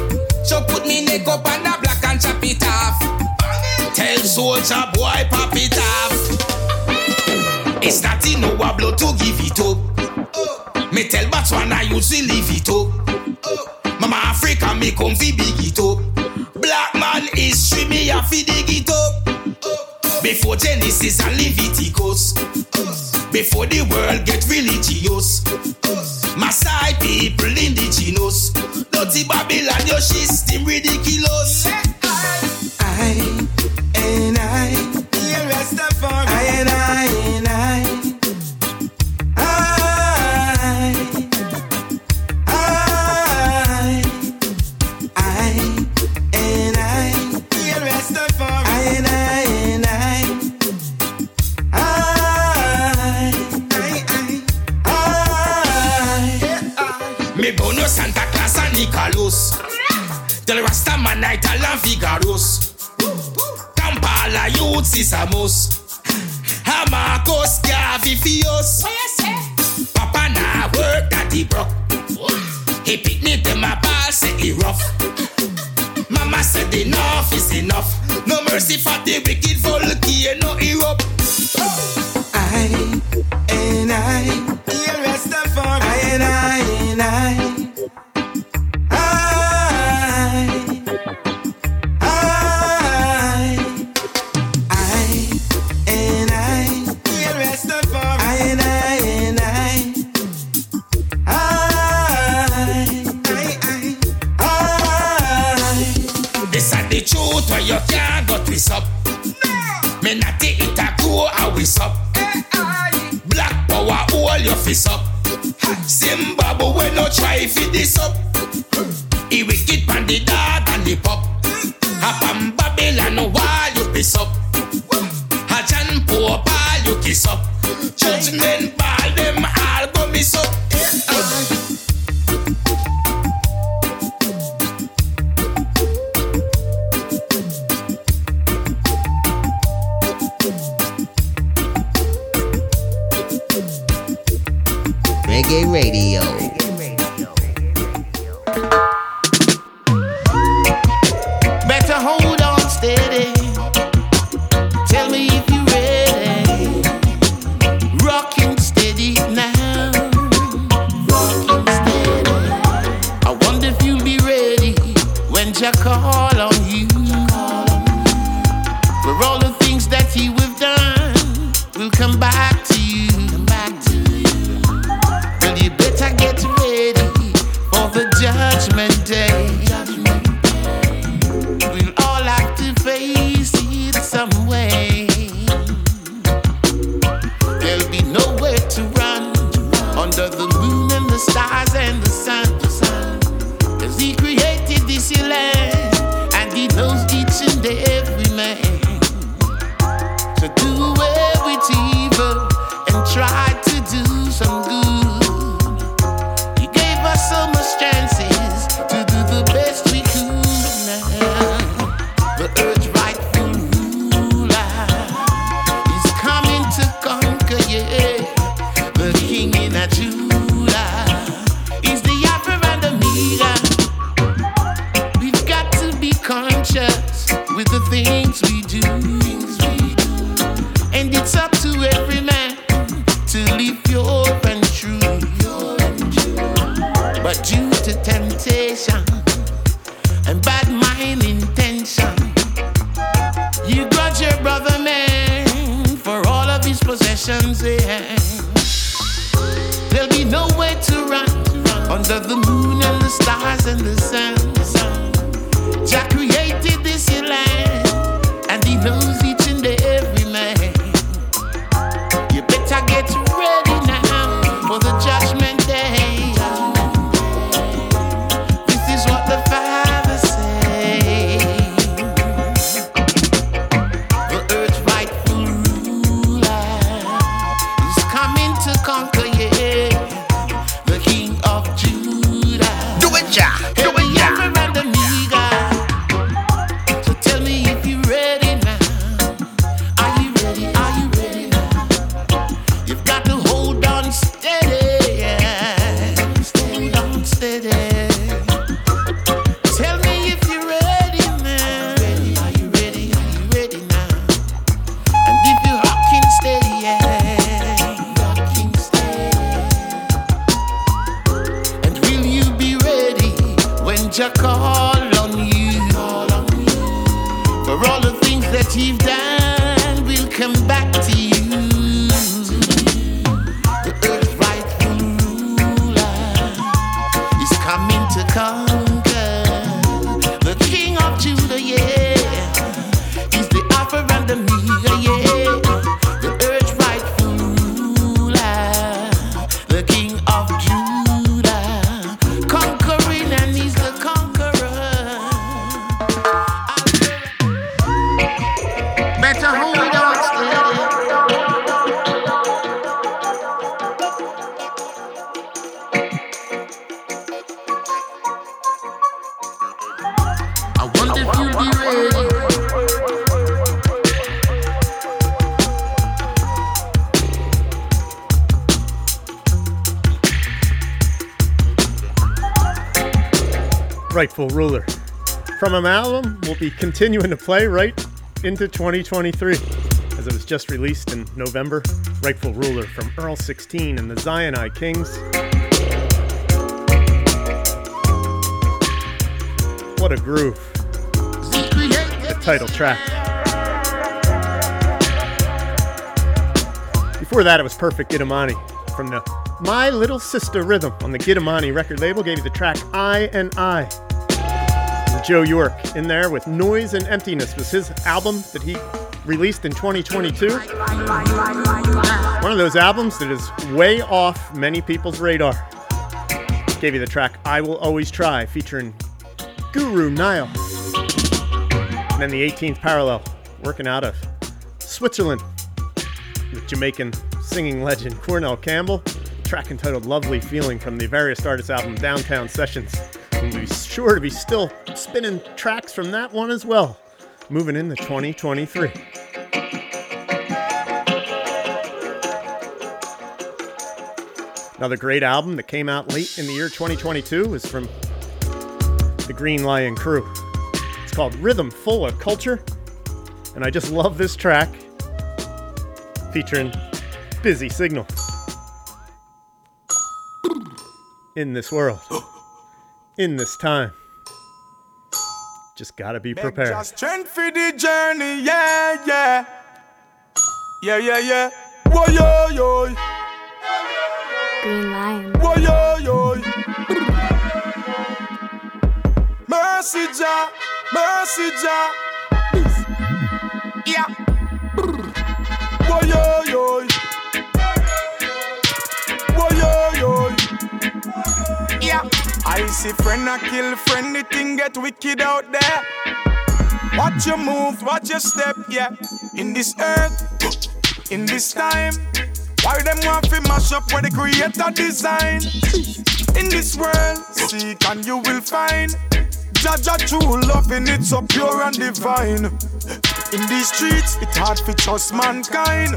So put me neck up on the and chop it off. Tell soldier boy pop it off. It's not in no blow to give it up. Me tell Botswana I used to leave it. Oh. oh. Mama Africa me come fi big it up. Black man history me a fi dig it up. Before Genesis and Leviticus. Before the world get religious. Masai people indigenous. Dirty Babylon your system ridiculous. Yeah. Nicalos. Del Rasta man I tell them Figaros. Kampala youth is a most. Hamakos Gavifios. Papa na work that the broke. He picked me to my ball, say he rough. Mama said enough is enough. No mercy for the wicked Volky and no Europe. I and I, yeah, Rastafari. I and I and I. continuing to play right into 2023, as it was just released in November. Rightful Ruler from Earl 16 and the Zionite Kings. What a groove. The title track. Before that, it was Perfect Giddimani from the My Little Sister Rhythm on the Giddimani record label. Gave you the track I and I. Joe Yorke in there with Noise and Emptiness was his album that he released in 2022. One of those albums that is way off many people's radar. Gave you the track I Will Always Try featuring Guru Nile. And then the 18th parallel, working out of Switzerland with Jamaican singing legend Cornell Campbell. Track entitled Lovely Feeling from the various artists album Downtown Sessions. Be sure to be still spinning tracks from that one as well. Moving into 2023. Another great album that came out late in the year 2022 is from the Green Lion Crew. It's called Rhythm Full of Culture. And I just love this track featuring Busy Signal. In this world, in this time, just gotta be prepared. Just strength for the journey, yeah, yeah. Yeah, yeah, yeah. Whoa, yo, yo. Green Lion. Whoa, yo, yo. Mercy, Jah, mercy, Jah. Yeah. Whoa, yo, yo. I see friend a kill friend, the thing get wicked out there. Watch your move, watch your step, yeah. In this earth, in this time, Why them want to mash up where the creator design? In this world, seek and you will find. Jaja true loving, it's so pure and divine. In these streets, it's hard to trust mankind.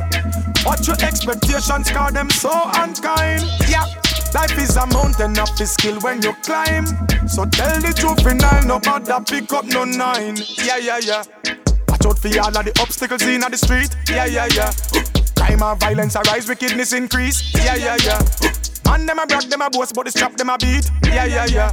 What your expectations, call them so unkind. Yeah. Life is a mountain of the skill when you climb. So tell the juvenile, no bother pick up no nine. Yeah, yeah, yeah. Watch out for all of the obstacles in the street. Yeah, yeah, yeah. Crime and violence arise, wickedness increase. Yeah, yeah, yeah. Man, them a brag, them a boast, but the strap them a beat. Yeah, yeah, yeah.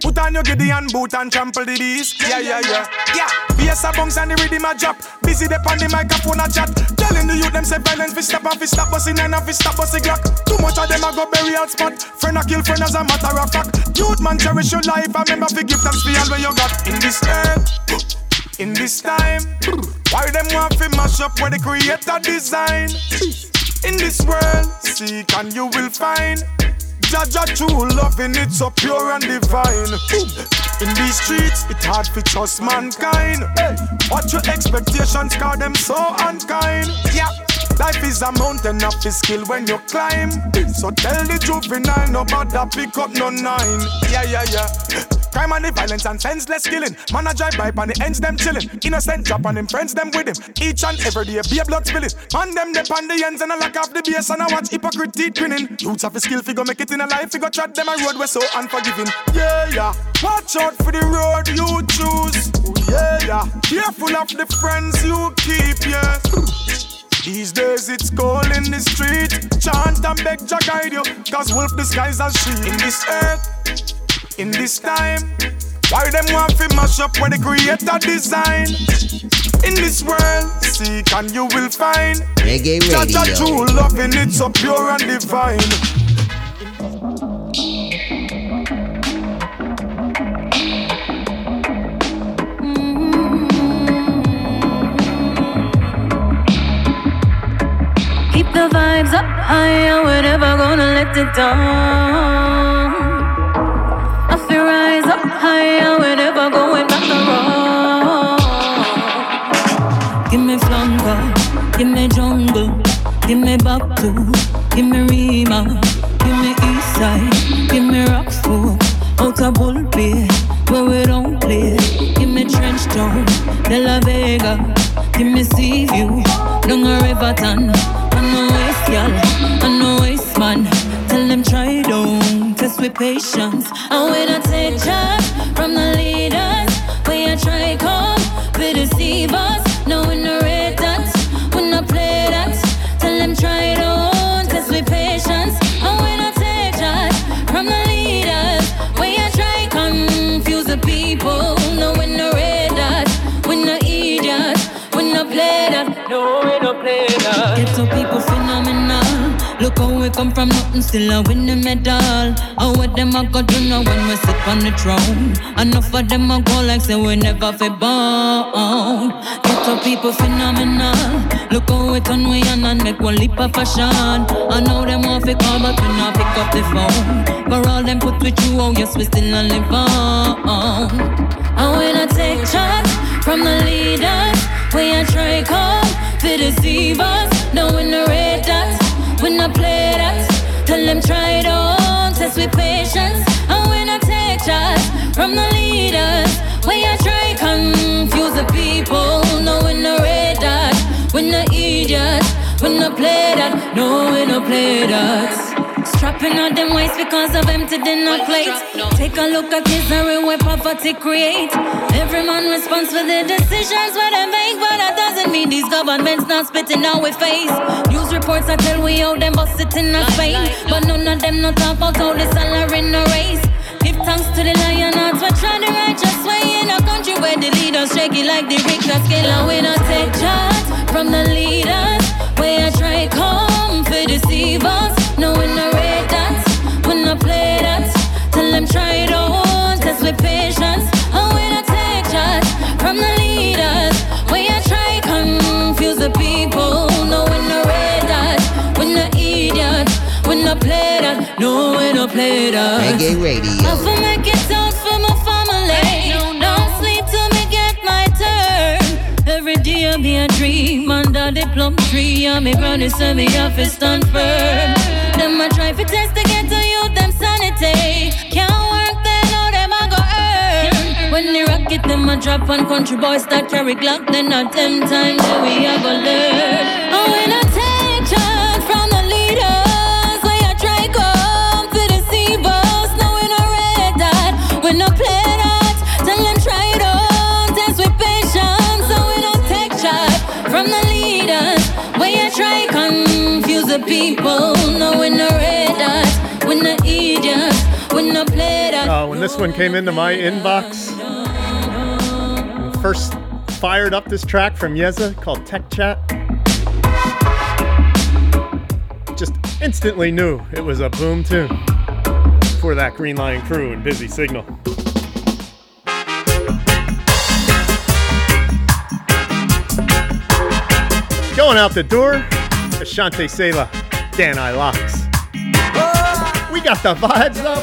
Put on your Gideon boot and trample the beast. Yeah, yeah, yeah. Yeah. Bass a bounce and the rhythm a drop. Busy the on the microphone a chat. Telling the youth them say violence fi stop and fi stop busting and fi stop busting glock. Too much of them a go burial spot. Friend a kill friend as a matter of fact. Youth man cherish your life. I remember fi give thanks for all where you got in this earth. In this time, why them want fi mash up where the creator design? In this world, seek and you will find. Jaja true loving it so pure and divine. In these streets, it's hard to trust mankind. What your expectations, call them so unkind. Yeah. Life is a mountain of the skill when you climb. So tell the juvenile, no bother pick up no nine. Yeah, yeah, yeah. Crime and the violence and senseless killing. Man a drive by and the ends them chilling. Innocent drop and him friends them with him. Each and every day be a blood spilling. Man them dip on the ends and I lock off the base and I watch hypocrite grinning. Youths have a skill figure make it in a life figure tread them a road we're so unforgiving. Yeah yeah. Watch out for the road you choose. Yeah yeah. Careful of the friends you keep yeah. These days it's cold in the street. Chant and beg Jah guide you. Cause wolf disguise as sheep. In this earth, in this time. Why them want to mash up where the creator design? In this world, seek and you will find. Reggae Radio. true loving it so pure and divine. The vibes up higher, we're never gonna let it down. I feel rise up higher, we're never going back around. Give me flanker, give me jungle, give me back to, give me Rima, give me east side, give me Rockford, outer bull where we don't play. Give me trench town, De La Vega, give me sea view, down a Riverton. I know waste, y'all. I know waste, man. Tell them try don't test with patience. And when I take charge from the leaders, when I try come, we deceive us. We come from nothing, still I win the medal. How what them a go do now when we sit on the throne? Enough of them a go like say we never fi born. Get to people phenomenal. Look how we turn we on and make one leap of fashion. I know them want fi call but we not pick up the phone. For all them put with you, oh yes we still a live on. And when I take charge from the leaders, we a try come to deceive us. No we no rate that, we no play that. Tell them try it on, test with patience. And when I take charge from the leaders, we a try confuse the people. No we no rate that, we no idiots, we no play that. No we no play that. Strapping on them waist because of empty dinner plates. Take a look at misery where poverty create. Every man responds for their decisions where they make, but that doesn't mean these governments not spitting out with face. News reports I tell we how them bust it in a Spain, but none of them not talk about how the salary no raise. Give thanks to the lion hearts for trying the righteous way in a country where the leaders shaky like the Richter scale. And we not take charge from the No, we no play that. Reggae Radio. I for make it out for my family. Don't sleep till me get my turn. Every day I be a dream under the plum tree, and me promise to me off is stand firm. Them a try to test to get to you, them sanity. Can't work, they know them a go earn. When the rocket them a drop on country boys start carry Glock, then at them time that we a go learn. Oh, when I the people. No idiots, we no play. Uh, when this one came into my inbox, first fired up this track from Yeza called Tech Chat. Just instantly knew it was a boom tune for that Green Lion crew and Busy Signal. Going out the door, Ashante Sela, Dan I Locks. We got the vibes up.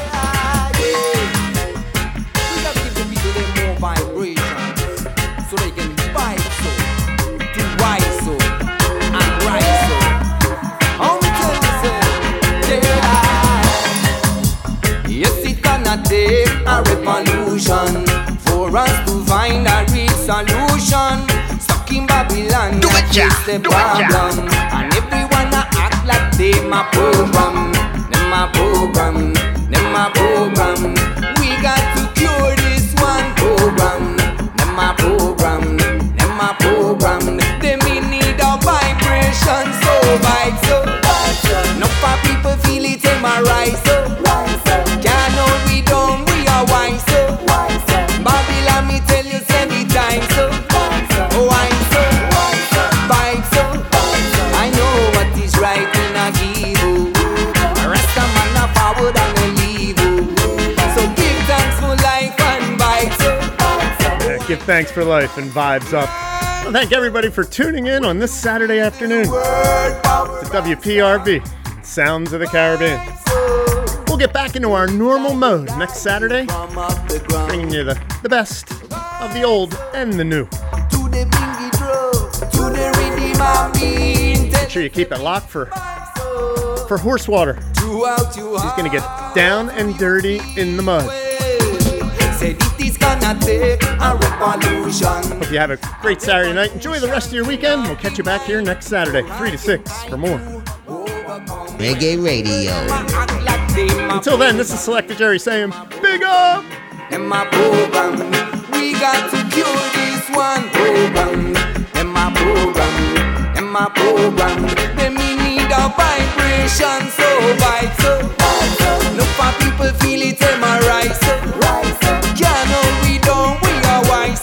more vibration so they can vibe so, to wise so, and rise so. How me tell you say, yeah. Yes, it gonna take a revolution for us to find a real solution. Stuck in Babylon, do it, ja, the do it, ja. They my program, them my program, them my program. We got to cure this one program, them my program, them my program. Them in need of vibration, so vibe so. No for people feel it in my rise so. Thanks for life and vibes up. Well, thank everybody for tuning in on this Saturday afternoon to WPRB, Sounds of the Caribbean. We'll get back into our normal mode next Saturday, bringing you the, the best of the old and the new. To Make sure you keep it locked for for Horsewater. He's gonna get down and dirty in the mud. Take a revolution. Hope you have a great Saturday night. Enjoy the rest of your weekend. We'll catch you back here next Saturday, 3 to 6 for more. Reggae Radio. Until then, this is Selector Jerry saying, Big up! In my program, we got to cure this one program. In my program, in my program, them in need of vibration, so vibe so. No for people feel it, am I right so? Can't hold we down, we are wise